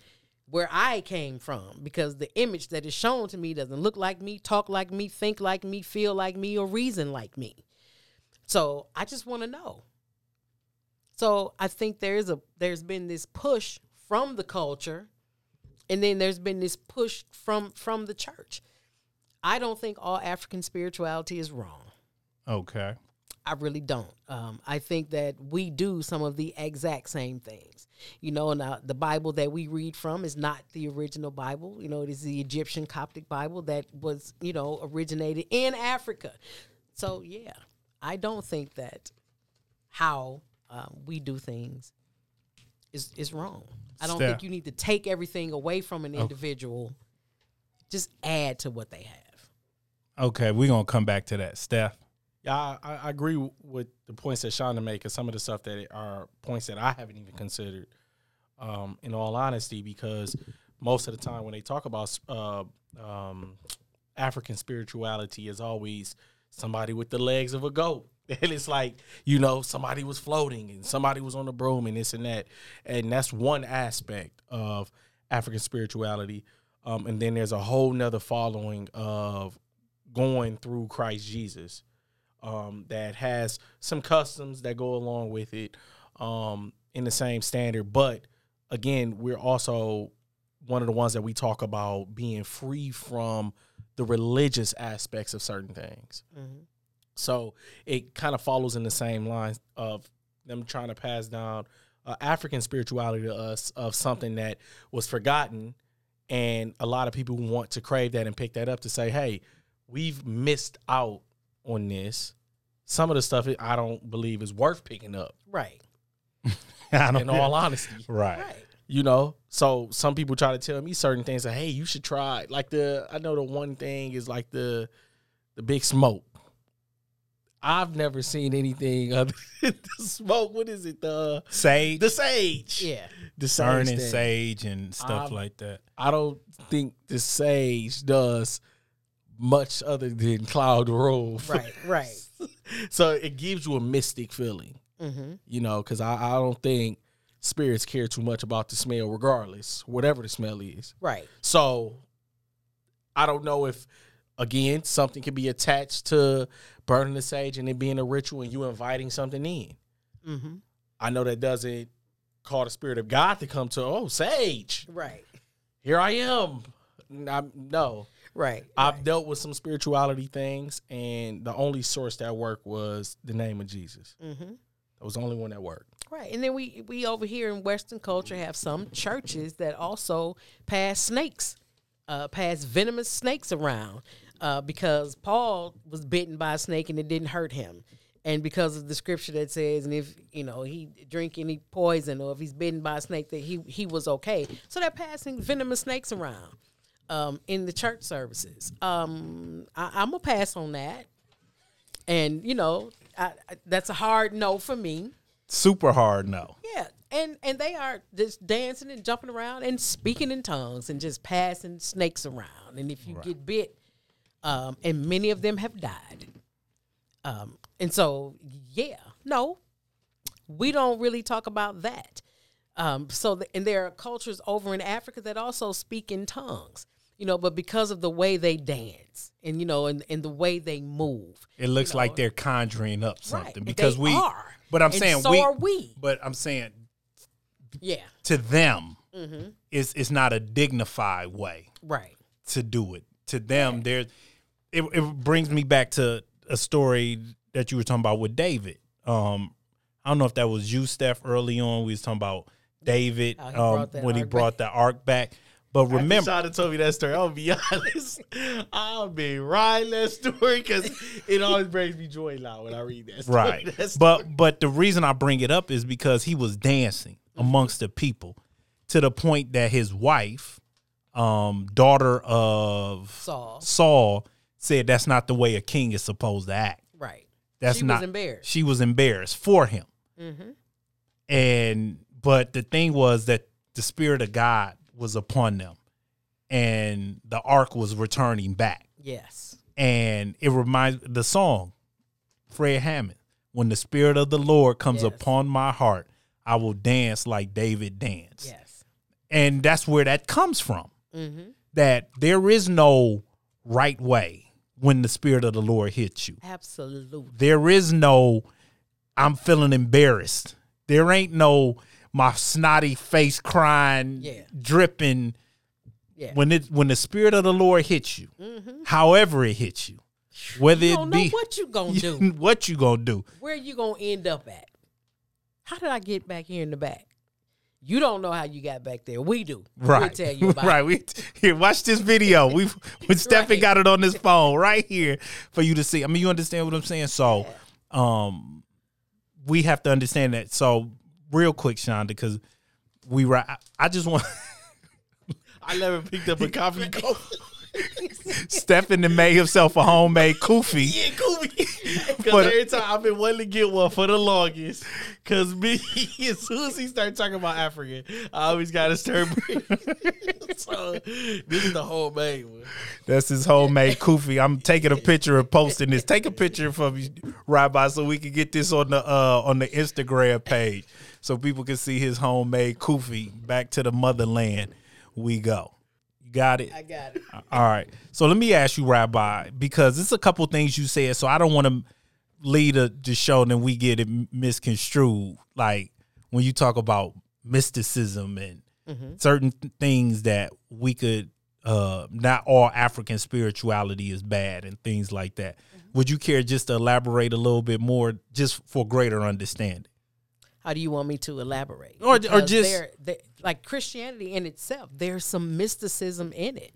where I came from. Because the image that is shown to me doesn't look like me, talk like me, think like me, feel like me, or reason like me. So I just want to know. So I think there's a there's been this push from the culture, and then there's been this push from from the church. I don't think all African spirituality is wrong. Okay. I really don't. Um, I think that we do some of the exact same things. You know, and uh, the Bible that we read from is not the original Bible. You know, it is the Egyptian Coptic Bible that was, you know, originated in Africa. So, yeah, I don't think that how um, we do things is is wrong. I don't Steph. think you need to take everything away from an individual. Just add to what they have. Okay, we're gonna come back to that. Steph. Yeah, I, I- I agree with the points that Shonda make and some of the stuff that are points that I haven't even considered. Um, in all honesty, because most of the time when they talk about uh, um, African spirituality, is always somebody with the legs of a goat. And it's like, you know, somebody was floating and somebody was on the broom and this and that. And that's one aspect of African spirituality. Um, and then there's a whole nother following of going through Christ Jesus um, that has some customs that go along with it um, in the same standard. But again, we're also one of the ones that we talk about being free from the religious aspects of certain things. So it kind of follows in the same lines of them trying to pass down uh, African spirituality to us of something that was forgotten. And a lot of people want to crave that and pick that up to say, hey, we've missed out on this. Some of the stuff I don't believe is worth picking up, Right. I don't in all honesty. right. Right. You know, so some people try to tell me certain things like, "Hey, you should try." Like the, I know the one thing is like the, the big smoke. I've never seen anything other than the smoke. What is it? The Sage, the sage. Yeah. the sage burning sage and stuff Um, like that. I don't think the sage does much other than cloud the road. Right. Right. so it gives you a mystic feeling, Mm-hmm. you know, because I, I don't think spirits care too much about the smell, regardless, whatever the smell is. Right. So I don't know if again something can be attached to burning the sage and it being a ritual and you inviting something in. Mm-hmm. I know that doesn't call the spirit of God to come to oh sage, Right. here I am. I'm- no, Right. I've dealt with some spirituality things, and the only source that worked was the name of Jesus. Mm-hmm. That was the only one that worked. Right. And then we we over here in Western culture have some churches that also pass snakes, uh, pass venomous snakes around, uh, because Paul was bitten by a snake and it didn't hurt him. And because of the scripture that says, and if you know he drink any poison or if he's bitten by a snake, that he he was okay. So they're passing venomous snakes around um, in the church services. Um, I, I'm gonna pass on that, and you know I, I, that's a hard no for me. Super hard no. Yeah, and and they are just dancing and jumping around and speaking in tongues and just passing snakes around. And if you get bit, um, and many of them have died, Um, and so, yeah, no, we don't really talk about that. Um, so, the, and there are cultures over in Africa that also speak in tongues, you know, but because of the way they dance and, you know, and, and the way they move. It looks know, like they're conjuring up something Right, because we. are. But I'm And saying so we. are we. But I'm saying Yeah. to them, Mm-hmm. it's it's not a dignified way Right. to do it. To them, there, it, it brings me back to a story that you were talking about with David. Um, I don't know if that was you, Steph. Early on, we was talking about David How he um, when he ark brought the ark back. But remember, Shada told me that story. I'll be honest. I'll be riding that story because it always brings me joy now when I read that story. right? That story. But but the reason I bring it up is because he was dancing amongst the people to the point that his wife, um, daughter of Saul. Saul, said that's not the way a king is supposed to act. Right. That's she not. was embarrassed. She was embarrassed for him. Mm-hmm. And but the thing was that the spirit of God was upon them, and the ark was returning back. Yes. And it reminds the song, Fred Hammond, when the spirit of the Lord comes Yes. upon my heart, I will dance like David danced. Yes. And that's where that comes from. Mm-hmm. That there is no right way when the spirit of the Lord hits you. Absolutely. There is no I'm feeling embarrassed. There ain't no my snotty face crying, Yeah. dripping. Yeah. When it when the spirit of the Lord hits you, mm-hmm. however it hits you, whether You it don't know be what you gonna do. what you gonna do. Where you gonna end up at? How did I get back here in the back? You don't know how you got back there. We do. Right. We'll tell you about right. it. We here, watch this video. We've when Stephen Right. got it on his phone right here for you to see. I mean, you understand what I'm saying? So um we have to understand that. So real quick, Shonda, because we right I, I just want I never picked up a coffee cup. Stephen to made himself a homemade kufi. Yeah, Kobe. Because every time I've been wanting to get one for the longest. Because me, as soon as he started talking about African, I always got to start so this is the homemade one. That's his homemade kufi. I'm taking a picture and posting this. Take a picture for me, Rabbi, so we can get this on the uh on the Instagram page, so people can see his homemade kufi. Back to the motherland, we go. Got it. I got it. All right. So let me ask you, Rabbi, because it's a couple things you said. So I don't want to lead a, the show and then we get it misconstrued. Like when you talk about mysticism and certain things that we could, uh, not all African spirituality is bad and things like that. Would you care just to elaborate a little bit more, just for greater understanding? How do you want me to elaborate? Or- or just- there- there- like Christianity in itself, there's some mysticism in it,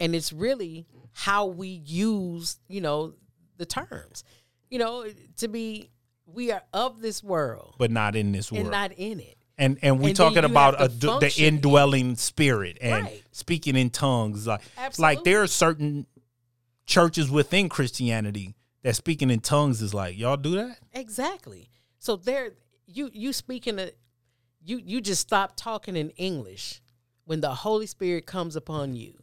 and it's really how we use, you know, the terms. You know, to be, we are of this world But not in this world. and not in it. and and we And talking about a, the indwelling spirit and Right. speaking in tongues like like there are certain churches within christianity that speaking in tongues is like y'all do that Exactly. So there, you you speaking in a, you you just stop talking in English when the Holy Spirit comes upon you,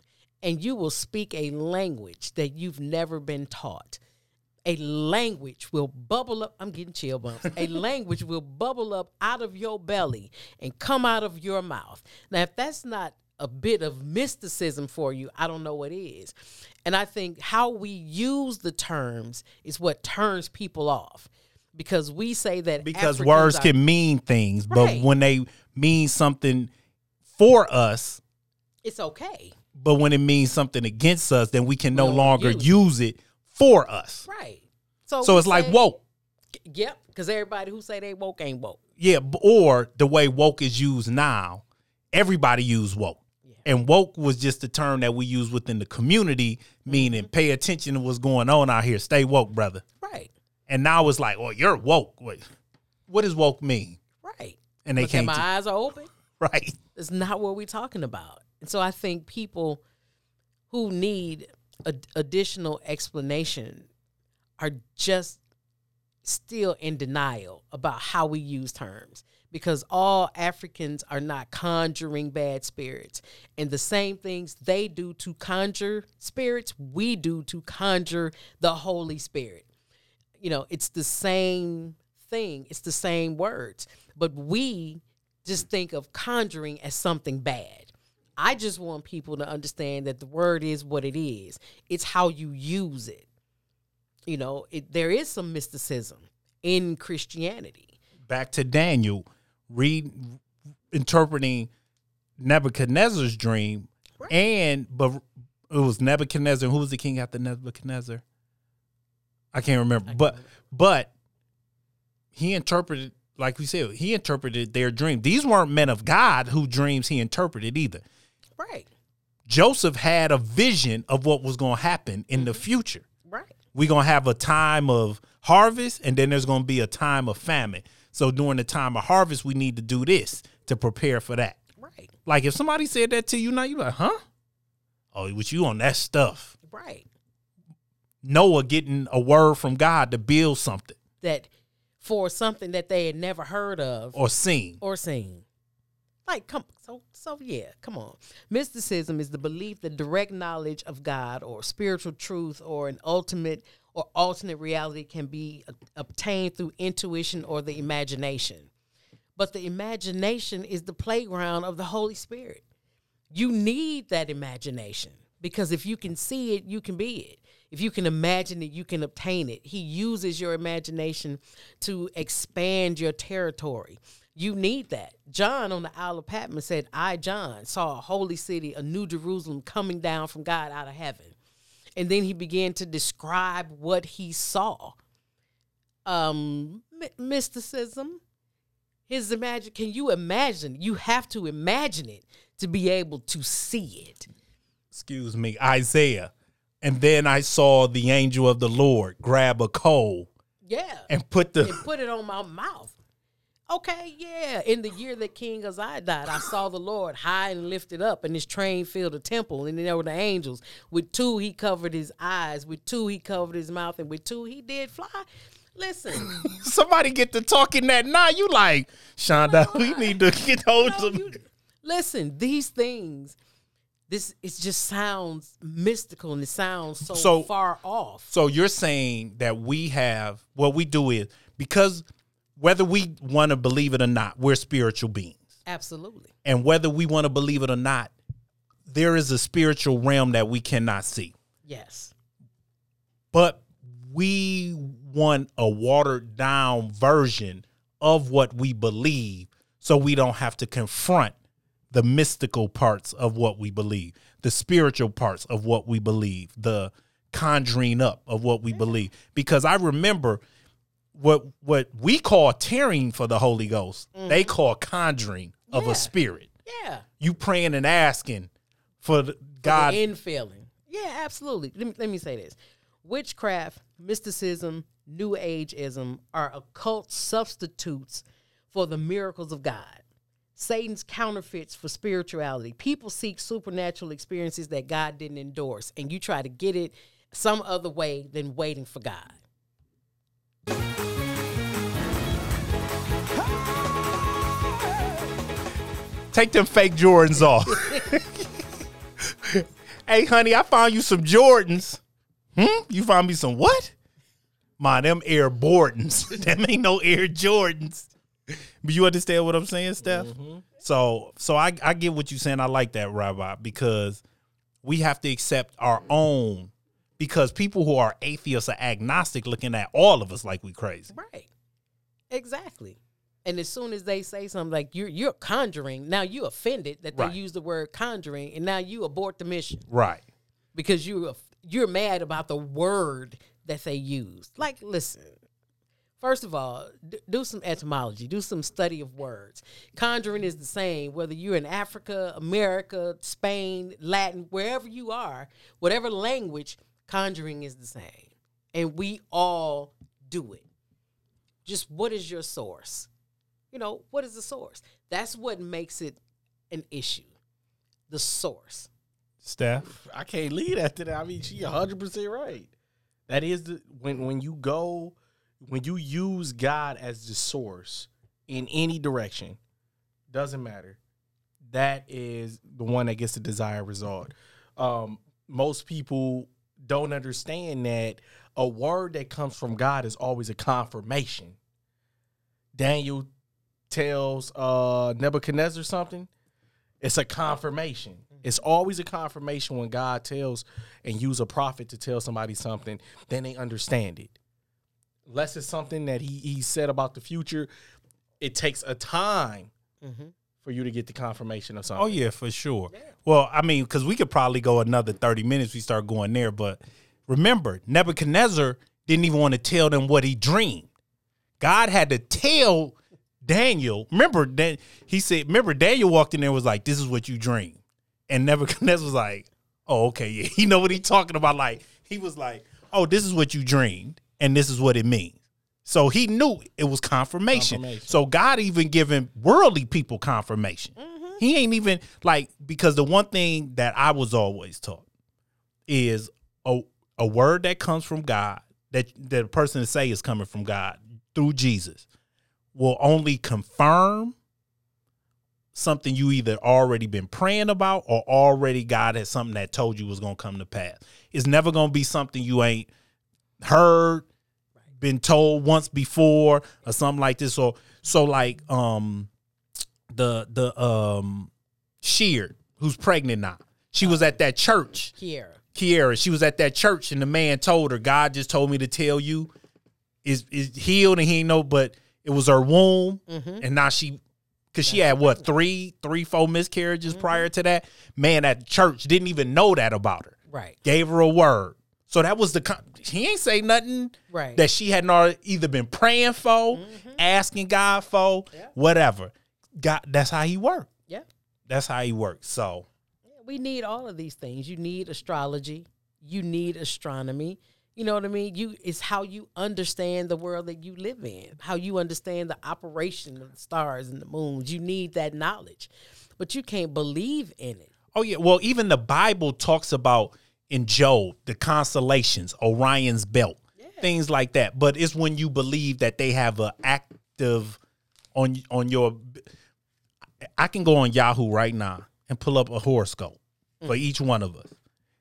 and you will speak a language that you've never been taught. A language will bubble up. I'm getting chill bumps. A language will bubble up out of your belly and come out of your mouth. Now, if that's not a bit of mysticism for you, I don't know what is. And I think how we use the terms is what turns people off because we say that because Africans words are- can mean things but when they mean something for us it's okay, but when it means something against us then we can no We don't longer use it. use it for us right? So so it's like say- woke Yep, because everybody who say they woke ain't woke. Yeah, or the way woke is used now, everybody use woke. And woke was just a term that we use within the community, meaning Mm-hmm. pay attention to what's going on out here. Stay woke, brother. Right, And now it's like, oh, you're woke. Wait, what does woke mean? right. And they Look can't. my eyes are open. right. It's not what we're talking about. And so I think people who need additional explanation are just still in denial about how we use terms because all Africans are not conjuring bad spirits. And the same things they do to conjure spirits, we do to conjure the Holy Spirit. You know, it's the same thing. It's the same words, but we just think of conjuring as something bad. I just want people to understand that the word is what it is. It's how you use it. You know, it, there is some mysticism in Christianity. Back to Daniel, read interpreting Nebuchadnezzar's dream, Right. and but it was Nebuchadnezzar. Who was the king after Nebuchadnezzar? I can't remember, but but he interpreted like we said he interpreted their dream. These weren't men of God who dreams he interpreted either. Right. Joseph had a vision of what was going to happen in the future. Right. We're going to have a time of harvest and then there's going to be a time of famine. So during the time of harvest, we need to do this to prepare for that. Right. Like if somebody said that to you now, you're like, huh? Oh, with you on that stuff. Right. Noah getting a word from God to build something That for something that they had never heard of or seen. or seen. Like, come so so yeah, come on. Mysticism is the belief that direct knowledge of God or spiritual truth or an ultimate or alternate reality can be obtained through intuition or the imagination. But the imagination is the playground of the Holy Spirit. You need that imagination because if you can see it, you can be it. If you can imagine it, you can obtain it. He uses your imagination to expand your territory. You need that. John on the Isle of Patmos said, I, John, saw a holy city, a new Jerusalem coming down from God out of heaven. And then he began to describe what he saw. Um, mysticism, his imagine. Can you imagine? You have to imagine it to be able to see it. Excuse me, Isaiah. And then I saw the angel of the Lord grab a coal Yeah. and put the and put it on my mouth. Okay, yeah. In the year that King Uzziah died, I saw the Lord high and lifted up, and his train filled the temple, and then there were the angels. With two, he covered his eyes. With two, he covered his mouth, and with two, he did fly. Listen, somebody get to talking that now. You like, Shonda, we need to get hold of you- listen. These things, this it just sounds mystical, and it sounds so, So- far off. So you're saying that we have what we do is because whether we want to believe it or not, we're spiritual beings. Absolutely, And whether we want to believe it or not, there is a spiritual realm that we cannot see. yes, But we want a watered down version of what we believe so we don't have to confront the mystical parts of what we believe, the spiritual parts of what we believe, the conjuring up of what we mm-hmm. believe. Because I remember what what we call tarrying for the Holy Ghost, they mm-hmm. call conjuring of Yeah. a spirit. yeah. You praying and asking for the, God. God. the infilling. Yeah, absolutely. Let me, let me say this. Witchcraft, mysticism, New Ageism are occult substitutes for the miracles of God. Satan's counterfeits for spirituality. People seek supernatural experiences that God didn't endorse, and you try to get it some other way than waiting for God. Take them fake Jordans off. hey, honey, I found you some Jordans. Hmm? You found me some what? My, them Air Bordens. them ain't no Air Jordans. But you understand what I'm saying, Steph? Mm-hmm. So, so I, I get what you're saying. I like that, Rabbi, because we have to accept our own. Because people who are atheists or agnostic looking at all of us like we crazy. Right. Exactly. And as soon as they say something like you're you're conjuring, now you offended that they Right. use the word conjuring, and now you abort the mission. Right. because you you're mad about the word that they used. Like, listen. First of all, d- do some etymology, do some study of words. Conjuring is the same whether you're in Africa, America, Spain, Latin, wherever you are, whatever language, conjuring is the same. And we all do it. Just what is your source? You know, what is the source? That's what makes it an issue. The source. Steph? I can't leave after that. I mean, she hundred percent right. That is the when when you go when you use God as the source in any direction, doesn't matter. That is the one that gets the desired result. Um, most people don't understand that a word that comes from God is always a confirmation. Daniel tells uh Nebuchadnezzar something, it's a confirmation. It's always a confirmation when God tells and use a prophet to tell somebody something, then they understand it. Unless it's something that he he said about the future, it takes a time Mhm. for you to get the confirmation of something. Oh yeah, for sure. Well, I mean, because we could probably go another thirty minutes. We start going there, but remember, Nebuchadnezzar didn't even want to tell them what he dreamed. God had to tell Daniel. Remember that he said. Remember, Daniel walked in there and was like, "This is what you dreamed," and Nebuchadnezzar was like, "Oh, okay, yeah." You know what he talking about? Like he was like, "Oh, this is what you dreamed, and this is what it means." So he knew it was confirmation. Confirmation. So God even giving worldly people confirmation. Mm-hmm. He ain't even like because the one thing that I was always taught is a a word that comes from God that that a person to say is coming from God through Jesus will only confirm something you either already been praying about or already God has something that told you was gonna come to pass. It's never gonna be something you ain't heard, been told once before, or something like this. Or so like um the the um Sheard, who's pregnant now. She was at that church. Kierra. Kierra, she was at that church and the man told her, God just told me to tell you is is healed and he ain't know, but it was her womb. And now she cause she had what, three, three, four miscarriages prior to that. Man at church didn't even know that about her. Right. Gave her a word. So that was the he ain't say nothing Right. that she hadn't already either been praying for, mm-hmm. asking God for, Yeah. whatever. God, that's how he worked. Yeah. That's how he works. So We need all of these things. You need astrology. You need astronomy. You know what I mean? You it's how you understand the world that you live in, how you understand the operation of the stars and the moons. You need that knowledge. But you can't believe in it. Oh yeah, well even the Bible talks about in Job the constellations, Orion's belt, things like that. But it's when you believe that they have an active on on your. I can go on Yahoo right now and pull up a horoscope for mm. each one of us.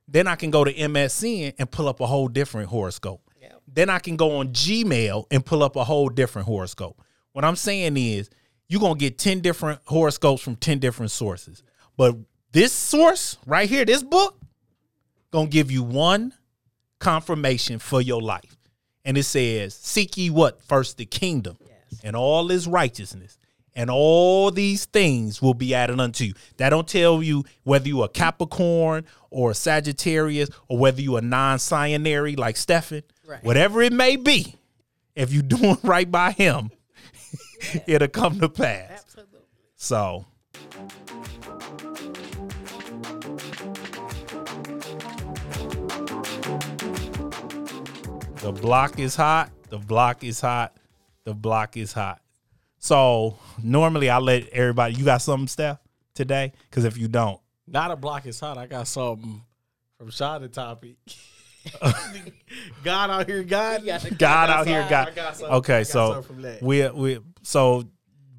Then I can go to MSN and pull up a whole different horoscope. Then I can go on Gmail and pull up a whole different horoscope. What I'm saying is, you're gonna get 10 different horoscopes from 10 different sources. But this source right here, this book, gonna give you one confirmation for your life. And it says, Seek ye what? First the kingdom and all his righteousness. And all these things will be added unto you. That don't tell you whether you a Capricorn or a Sagittarius or whether you a non-binary like Stephen. Right. Whatever it may be, if you're doing right by him, it'll come to pass. Absolutely. So the block is hot. The block is hot. The block is hot. So normally I let everybody. You got something, Steph, today? Because if you don't, Not a block is hot. I got something from Sean the topic. God out here, God. God out here I got. got Okay, I got so some from that. we we so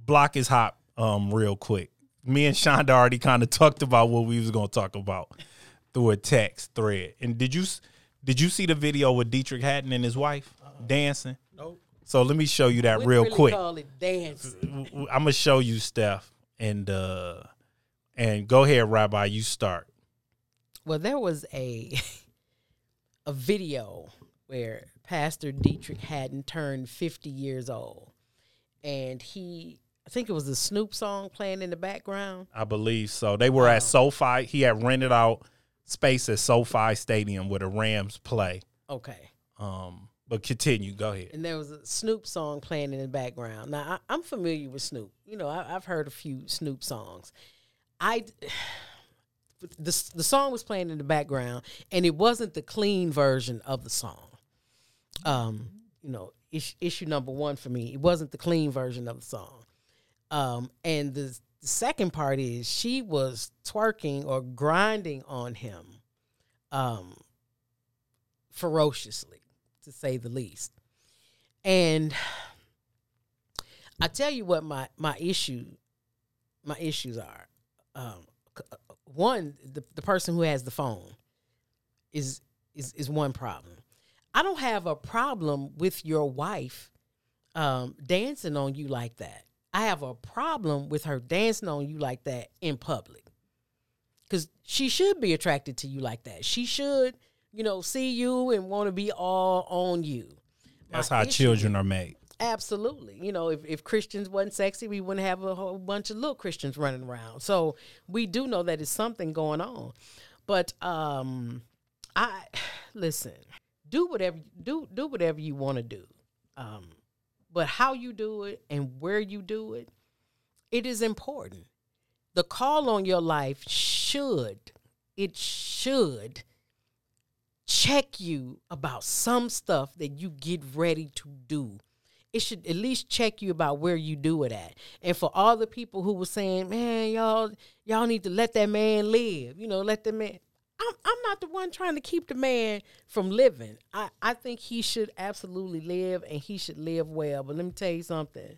block is hot. Um, real quick. Me and Shonda already kind of talked about what we was gonna talk about through a text thread. And did you s- did you see the video with Deitrick Haddon and his wife dancing? Nope. So let me show you that We real really quick. Call it dance. I'm gonna show you Steph and uh and go ahead, Rabbi. You start. Well, there was a a video where Pastor Deitrick Haddon turned 50 years old, and he, I think it was the Snoop song playing in the background. I believe so. They were at SoFi. He had rented out space at SoFi Stadium where the Rams play. Okay, Um, but continue. Go ahead. and there was a Snoop song playing in the background. Now I, I'm familiar with Snoop. You know, I, I've heard a few Snoop songs. I the the song was playing in the background, and it wasn't the clean version of the song. Um, you know, issue, issue number one for me, it wasn't the clean version of the song. Um, and the, the second part is she was twerking or grinding on him, um, ferociously, to say the least. And I tell you what my my issue my issues are. Um, one, the, the person who has the phone is is is one problem. I don't have a problem with your wife um, dancing on you like that. I have a problem with her dancing on you like that in public. Because she should be attracted to you like that. She should, you know, see you and want to be all on you. That's My how issue- children are made. Absolutely. You know, if, if Christians wasn't sexy, we wouldn't have a whole bunch of little Christians running around. So we do know that it's something going on. But um I listen, do whatever do do whatever you want to do. Um but how you do it and where you do it, it is important. The call on your life should it should check you about some stuff that you get ready to do. It should at least check you about where you do it at. And for all the people who were saying, "Man, y'all, y'all need to let that man live," you know, let the man. I'm I'm not the one trying to keep the man from living. I I think he should absolutely live and he should live well. But let me tell you something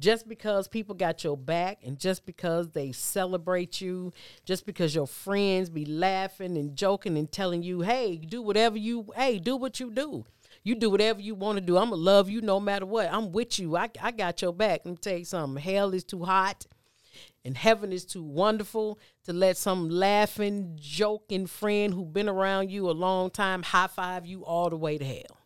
just because people got your back and just because they celebrate you, just because your friends be laughing and joking and telling you, hey, do whatever you, hey, do what you do. You do whatever you want to do. I'm going to love you no matter what. I'm with you. I, I got your back. Let me tell you something. Hell is too hot and heaven is too wonderful to let some laughing, joking friend who's been around you a long time high five you all the way to hell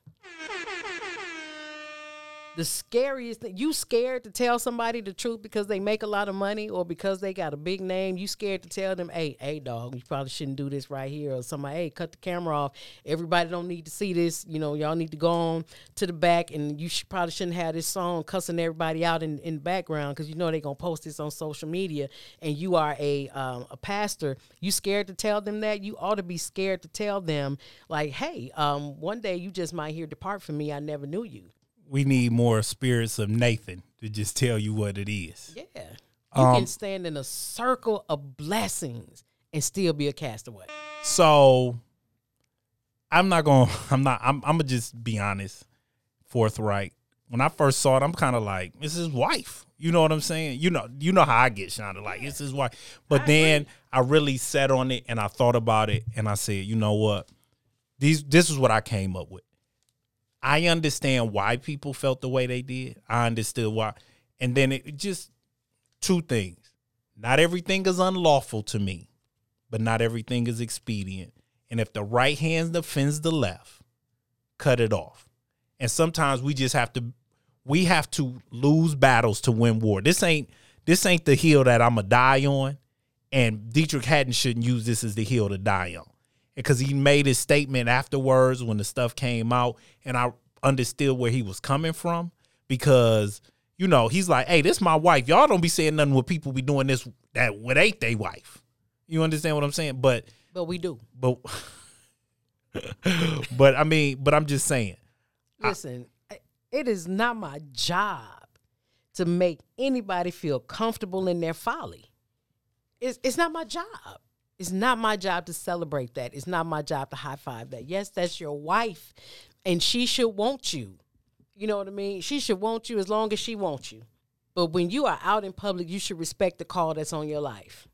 the scariest thing you scared to tell somebody the truth because they make a lot of money or because they got a big name? You scared to tell them hey hey dog you probably shouldn't do this right here or somebody hey cut the camera off. Everybody don't need to see this. You know y'all need to go on to the back and you should, probably shouldn't have this song cussing everybody out in, in the background because you know they're gonna post this on social media and you are a um, a pastor. You scared to tell them that? You ought to be scared to tell them like hey um, one day you just might hear depart from me. I never knew you We need more spirits of Nathan to just tell you what it is. Yeah. You Um, can stand in a circle of blessings and still be a castaway. So I'm not going to I'm not I'm I'm going to just be honest, forthright. When I first saw it, I'm kind of like, it's his wife. You know what I'm saying? You know, you know how I get Shonda like, it's his wife. But I then I really sat on it and I thought about it and I said, you know what? These this is what I came up with. I understand why people felt the way they did. I understood why. And then it just two things. Not everything is unlawful to me, but not everything is expedient. And if the right hand offends the left, cut it off. And sometimes we just have to we have to lose battles to win war. This ain't this ain't the hill that I'm gonna die on. And Deitrick Haddon shouldn't use this as the hill to die on. Because he made his statement afterwards when the stuff came out, and I understood where he was coming from. Because, you know, he's like, hey, this my wife. Y'all don't be saying nothing with people be doing this that what ain't they wife. You understand what I'm saying? But But we do. but but I mean, but I'm just saying. Listen, it is not my job to make anybody feel comfortable in their folly. It's, it's not my job. It's not my job to celebrate that. It's not my job to high five that. Yes, that's your wife, and she should want you. You know what I mean? She should want you as long as she wants you. But when you are out in public, you should respect the call that's on your life.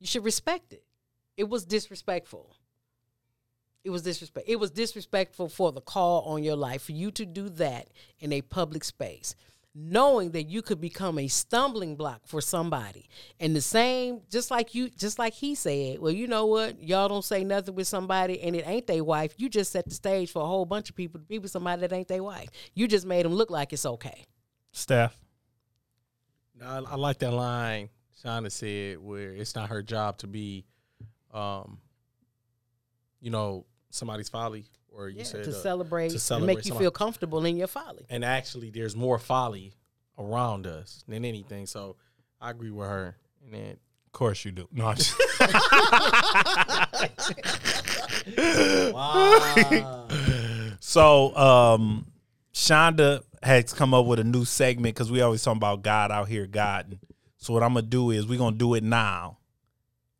You should respect it. It was disrespectful. It was disrespect. It was disrespectful for the call on your life for you to do that in a public space, knowing that you could become a stumbling block for somebody. And the same, just like you, just like he said, well, you know what? Y'all don't say nothing with somebody, and it ain't their wife. You just set the stage for a whole bunch of people to be with somebody that ain't their wife. You just made them look like it's okay. Steph. No, I, I like that line Shonda said where it's not her job to be, um, you know, somebody's folly, or you Yeah, said to uh, celebrate, to and celebrate make you somebody. feel comfortable in your folly. And actually, there's more folly around us than anything. So I agree with her. And then Of course you do. No, just- wow, so um Shonda has come up with a new segment because we always talking about God out here, God. So what I'm gonna do is we're gonna do it now.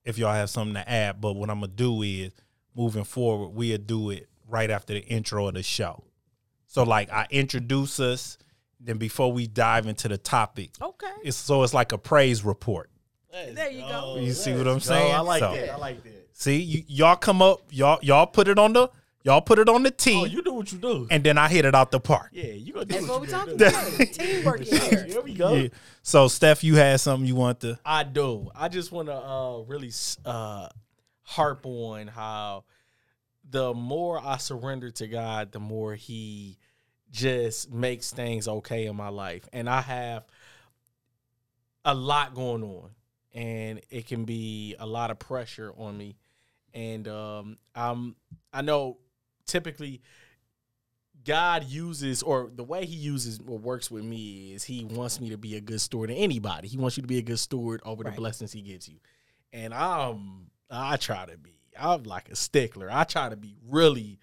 If y'all have something to add, but what I'm gonna do is moving forward, we'll do it right after the intro of the show. So like I introduce us, then before we dive into the topic, Okay. it's so it's like a praise report. There you go. You see what I'm Let's saying? I like So- that. I like that. See, you, y'all come up, y'all y'all put it on the Y'all put it on the tee, Oh, you do what you do. and then I hit it out the park. yeah, you gonna do That's what, what we're talking about. Teamwork here. Here we go. Yeah. So, Steph, you had something you want to? I do. I just want to uh, really uh, harp on how the more I surrender to God, the more He just makes things okay in my life. And I have a lot going on, and it can be a lot of pressure on me. And um, I'm, I know typically God uses, or the way He uses or works with me is He wants me to be a good steward to anybody. He wants you to be a good steward over Right. the blessings He gives you. And I'm, I try to be. I'm like a stickler. I try to be really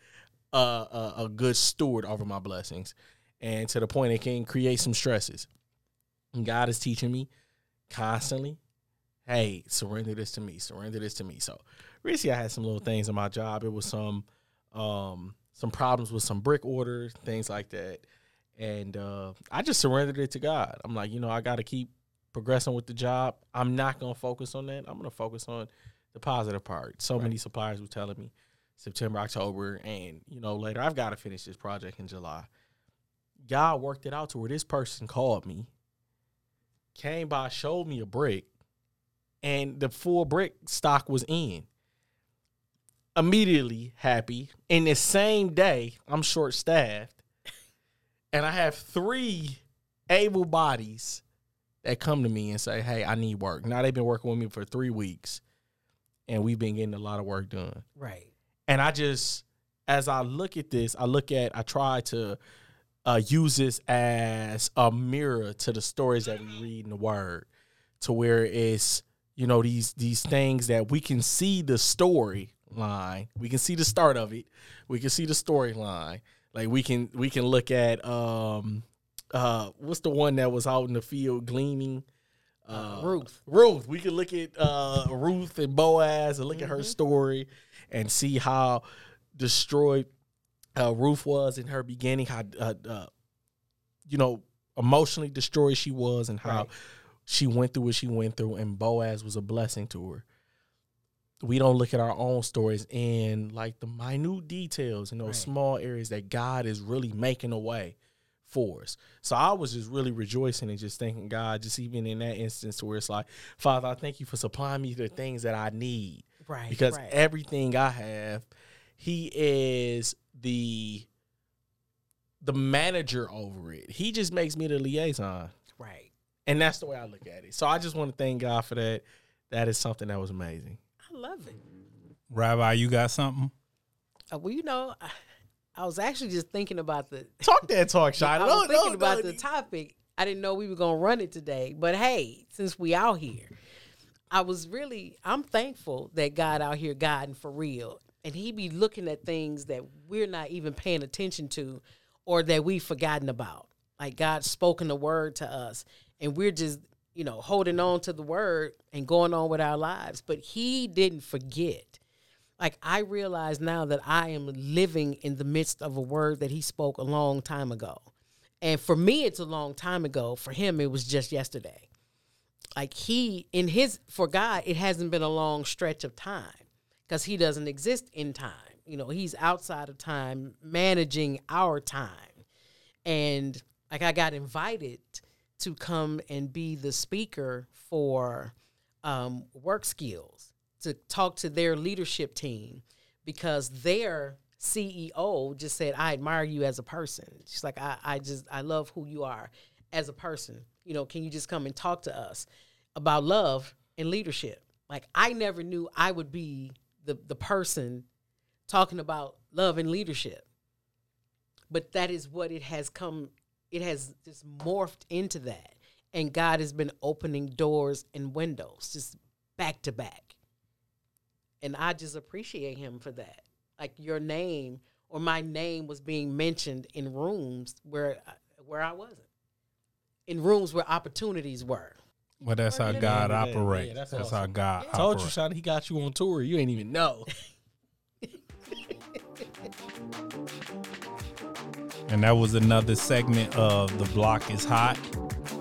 a, a, a good steward over my blessings, and to the point it can create some stresses. And God is teaching me constantly. Hey, surrender this to me. Surrender this to me. So recently, I had some little things in my job. It was some um, some problems with some brick orders, things like that. And uh, I just surrendered it to God. I'm like, you know, I got to keep progressing with the job. I'm not to focus on that. I'm to focus on the positive part. So many suppliers were telling me September, October, and, you know, later, I've got to finish this project in July. God worked it out to where this person called me, came by, showed me a brick, and the full brick stock was in immediately happy. In the same day, I'm short staffed, and I have three able bodies that come to me and say, "Hey, I need work." Now they've been working with me for three weeks, and we've been getting a lot of work done. Right. And I just, as I look at this, I look at, I try to uh, use this as a mirror to the stories that we read in the Word, to where it's you know these these things that we can see the storyline, we can see the start of it, we can see the storyline. Like we can we can look at um uh what's the one that was out in the field gleaning. Uh, Ruth. Ruth. We can look at uh, Ruth and Boaz and look at her story and see how destroyed uh, Ruth was in her beginning, how uh, uh, you know emotionally destroyed she was, and how Right. she went through what she went through, and Boaz was a blessing to her. We don't look at our own stories in like the minute details and those Right. small areas that God is really making a way for us. So I was just really rejoicing and just thanking God, just even in that instance where it's like, Father, I thank you for supplying me the things that I need Right. because right. everything I have, He is the the manager over it. He just makes me the liaison, right. and that's the way I look at it. So I just want to thank God for that. That is something that was amazing. I love it. Rabbi, you got something? Uh, well, you know, I, was actually just thinking about the. Talk that talk, I was No, thinking no, about no. the topic. I didn't know we were gonna run it today, but hey, since we out here, I was really I'm thankful that God out here guiding for real, and He be looking at things that we're not even paying attention to, or that we've forgotten about. Like God spoken the word to us, and we're just you know holding on to the word and going on with our lives. But He didn't forget like I realize now that I am living in the midst of a word that he spoke a long time ago. And for me it's a long time ago. For him it was just yesterday. Like he in his for God it hasn't been a long stretch of time cuz he doesn't exist in time. You know, he's outside of time managing our time. And like I got invited to come and be the speaker for um, work skills to talk to their leadership team because their CEO just said, I admire you as a person. She's like, I, I just, I love who you are as a person. You know, can you just come and talk to us about love and leadership? Like, I never knew I would be the, the person talking about love and leadership. But that is what it has come, it has just morphed into that. And God has been opening doors and windows just back to back and I just appreciate him for that. Like your name or my name was being mentioned in rooms where uh, where I wasn't, in rooms where opportunities were. Well, that's how God yeah, operates. yeah, that's that's how. God I told you, operates. He got you on tour. You ain't even know. And that was another segment of The Block is Hot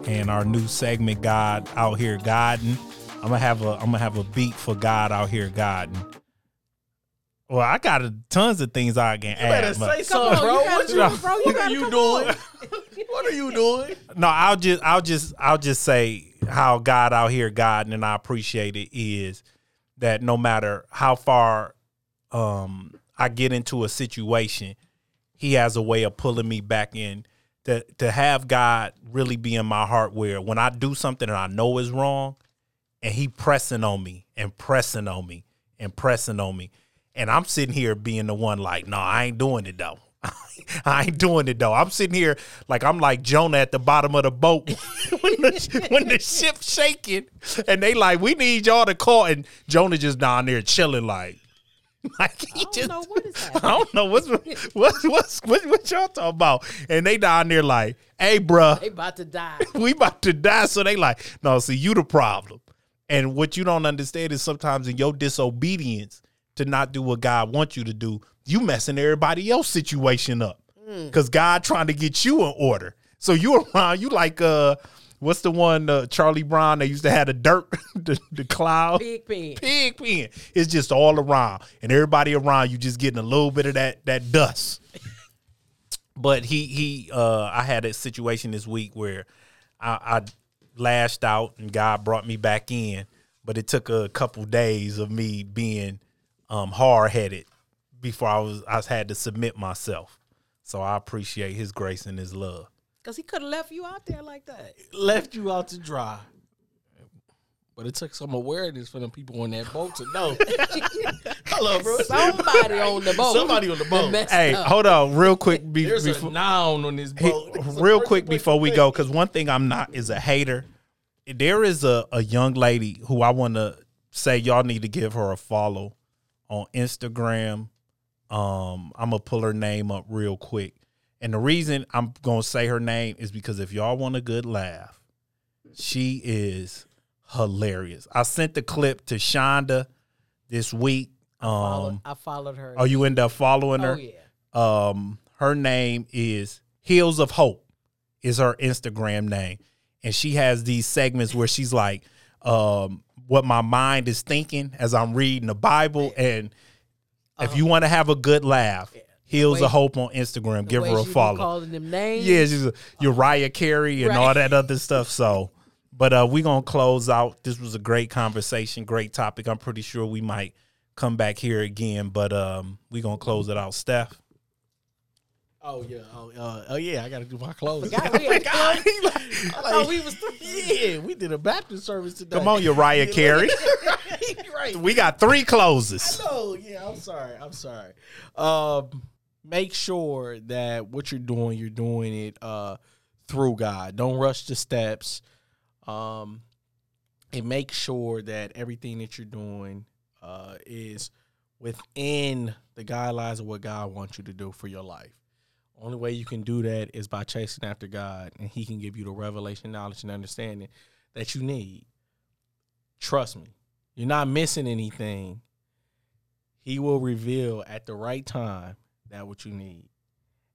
and our new segment, God Out Here Guiding. I'm gonna have a I'm gonna have a beat for God out here God. Well, I got a, tons of things I can better add. but- say something, bro. you What you, it, bro. You what are you doing? what are you doing? no, I'll just I'll just I'll just say how God out here God, and I appreciate it is that no matter how far um I get into a situation, he has a way of pulling me back in to to have God really be in my heart where when I do something that I know is wrong and he pressing on me and pressing on me and pressing on me and I'm sitting here being the one like, no, I ain't doing it though. I ain't doing it though. I'm sitting here like I'm like Jonah at the bottom of the boat when the when the ship's shaking, and they like, we need y'all to call, and Jonah just down there chilling like, like he I don't just. know what is that. I don't know what's what's what's what, what y'all talking about, and they down there like, hey, bruh, They about to die. we about to die. So they like, no, see, you the problem. And what you don't understand is sometimes in your disobedience to not do what God wants you to do, you messing everybody else situation up. Cause God trying to get you in order. So you around, you like uh what's the one uh, Charlie Brown they used to have the dirt, the, the cloud Big pen. pig pen. It's just all around, and everybody around you just getting a little bit of that that dust. But he he uh I had a situation this week where I, I lashed out and God brought me back in, but it took a couple days of me being um hard headed before I was I had to submit myself. So I appreciate his grace and his love. Because he could have left you out there like that. Left you out to dry. But it took some awareness for the people on that boat to know. Hello, bro. Somebody on the boat. Somebody on the boat. Hey, up. hold on, real quick be, There's before a noun on this boat. There's a real quick before we go, because one thing I'm not is a hater. There is a, a young lady who I want to say y'all need to give her a follow on Instagram. Um, I'm gonna pull her name up real quick, and the reason I'm gonna say her name is because if y'all want a good laugh, she is hilarious. I sent the clip to Shonda this week. Followed- Um, I followed her. oh, you end up following her? Oh, yeah. um her name is Hills of Hope is her Instagram name and she has these segments where she's like um what my mind is thinking as I'm reading the Bible and if you want to have a good laugh Hills way- of Hope on Instagram give her a follow calling them names. yeah she's a, Uriah Carey and Right. all that other stuff so but uh we gonna close out this was a great conversation great topic I'm pretty sure we might come back here again but um we gonna close it out Steph Oh yeah. Oh, uh, oh yeah. I got to do my clothes. Forgot we had I thought we was yeah. We did a Baptist service today. Come on, Uriah Carey. right. We got three closes. No, yeah, I'm sorry. I'm sorry. Um, make sure that what you're doing, you're doing it uh through God. Don't rush the steps. Um, and make sure that everything that you're doing uh is within the guidelines of what God wants you to do for your life. Only way you can do that is by chasing after God, and He can give you the revelation, knowledge, and understanding that you need. Trust me, you're not missing anything. He will reveal at the right time that what you need.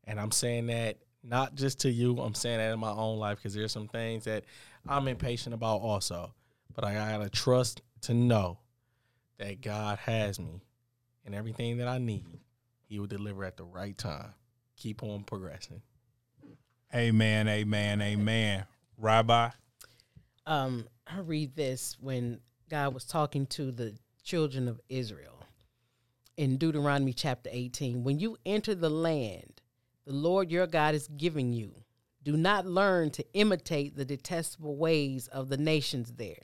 And I'm saying that not just to you, I'm saying that in my own life because there's some things that I'm impatient about also. But I gotta trust to know that God has me and everything that I need, He will deliver at the right time. Keep on progressing. Amen, amen, amen. Rabbi, um, I read this when God was talking to the children of Israel in Deuteronomy chapter 18. When you enter the land the Lord your God is giving you, do not learn to imitate the detestable ways of the nations there.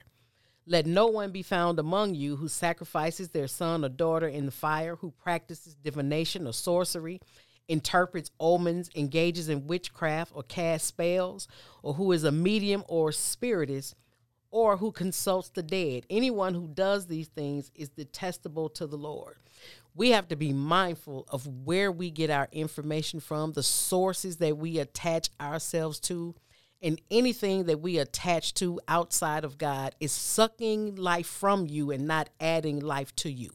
Let no one be found among you who sacrifices their son or daughter in the fire, who practices divination or sorcery, interprets omens, engages in witchcraft or casts spells, or who is a medium or spiritist, or who consults the dead. Anyone who does these things is detestable to the Lord. We have to be mindful of where we get our information from, the sources that we attach ourselves to, and anything that we attach to outside of God is sucking life from you and not adding life to you.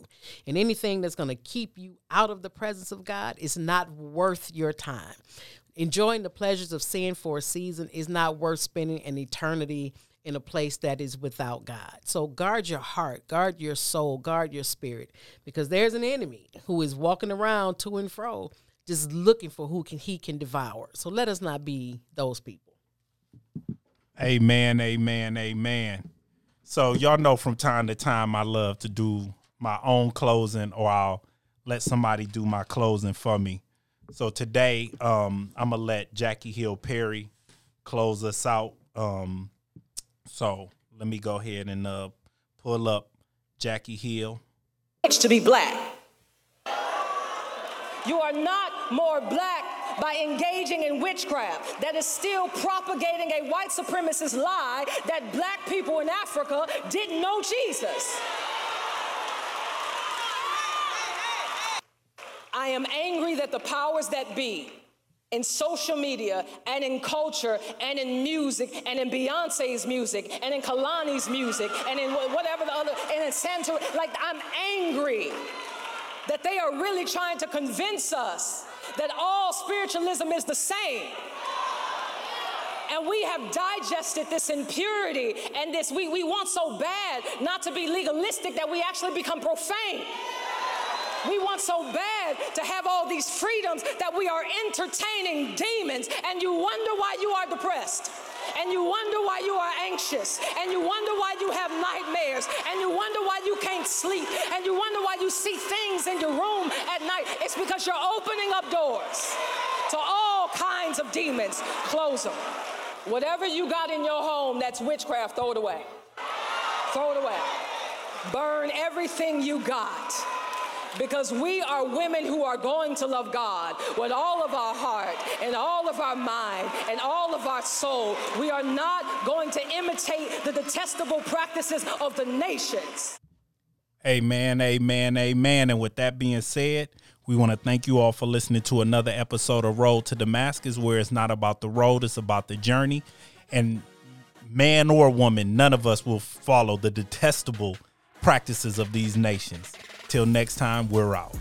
And anything that's going to keep you out of the presence of God is not worth your time. Enjoying the pleasures of sin for a season is not worth spending an eternity in a place that is without God. So guard your heart, guard your soul, guard your spirit, because there's an enemy who is walking around to and fro, just looking for who can he can devour. So let us not be those people. Amen, amen, amen. So y'all know from time to time I love to do my own closing or I'll let somebody do my closing for me. So today, um, I'm gonna let Jackie Hill Perry close us out. Um, so let me go ahead and uh, pull up Jackie Hill. To be black. You are not more black by engaging in witchcraft that is still propagating a white supremacist lie that black people in Africa didn't know Jesus. I am angry that the powers that be in social media and in culture and in music and in Beyonce's music and in Kehlani's music and in whatever the other, and in Santa, like I'm angry that they are really trying to convince us that all spiritualism is the same. And we have digested this impurity and this, we, we want so bad not to be legalistic that we actually become profane. We want so bad to have all these freedoms that we are entertaining demons, and you wonder why you are depressed. And you wonder why you are anxious, and you wonder why you have nightmares, and you wonder why you can't sleep, and you wonder why you see things in your room at night. It's because you're opening up doors to all kinds of demons. Close them. Whatever you got in your home that's witchcraft, throw it away. Throw it away. Burn everything you got because we are women who are going to love God with all of our heart and all of our mind and all of our soul. We are not going to imitate the detestable practices of the nations. Amen, amen, amen. And with that being said, we want to thank you all for listening to another episode of Road to Damascus, where it's not about the road, it's about the journey. And man or woman, none of us will follow the detestable practices of these nations. Till next time, we're out.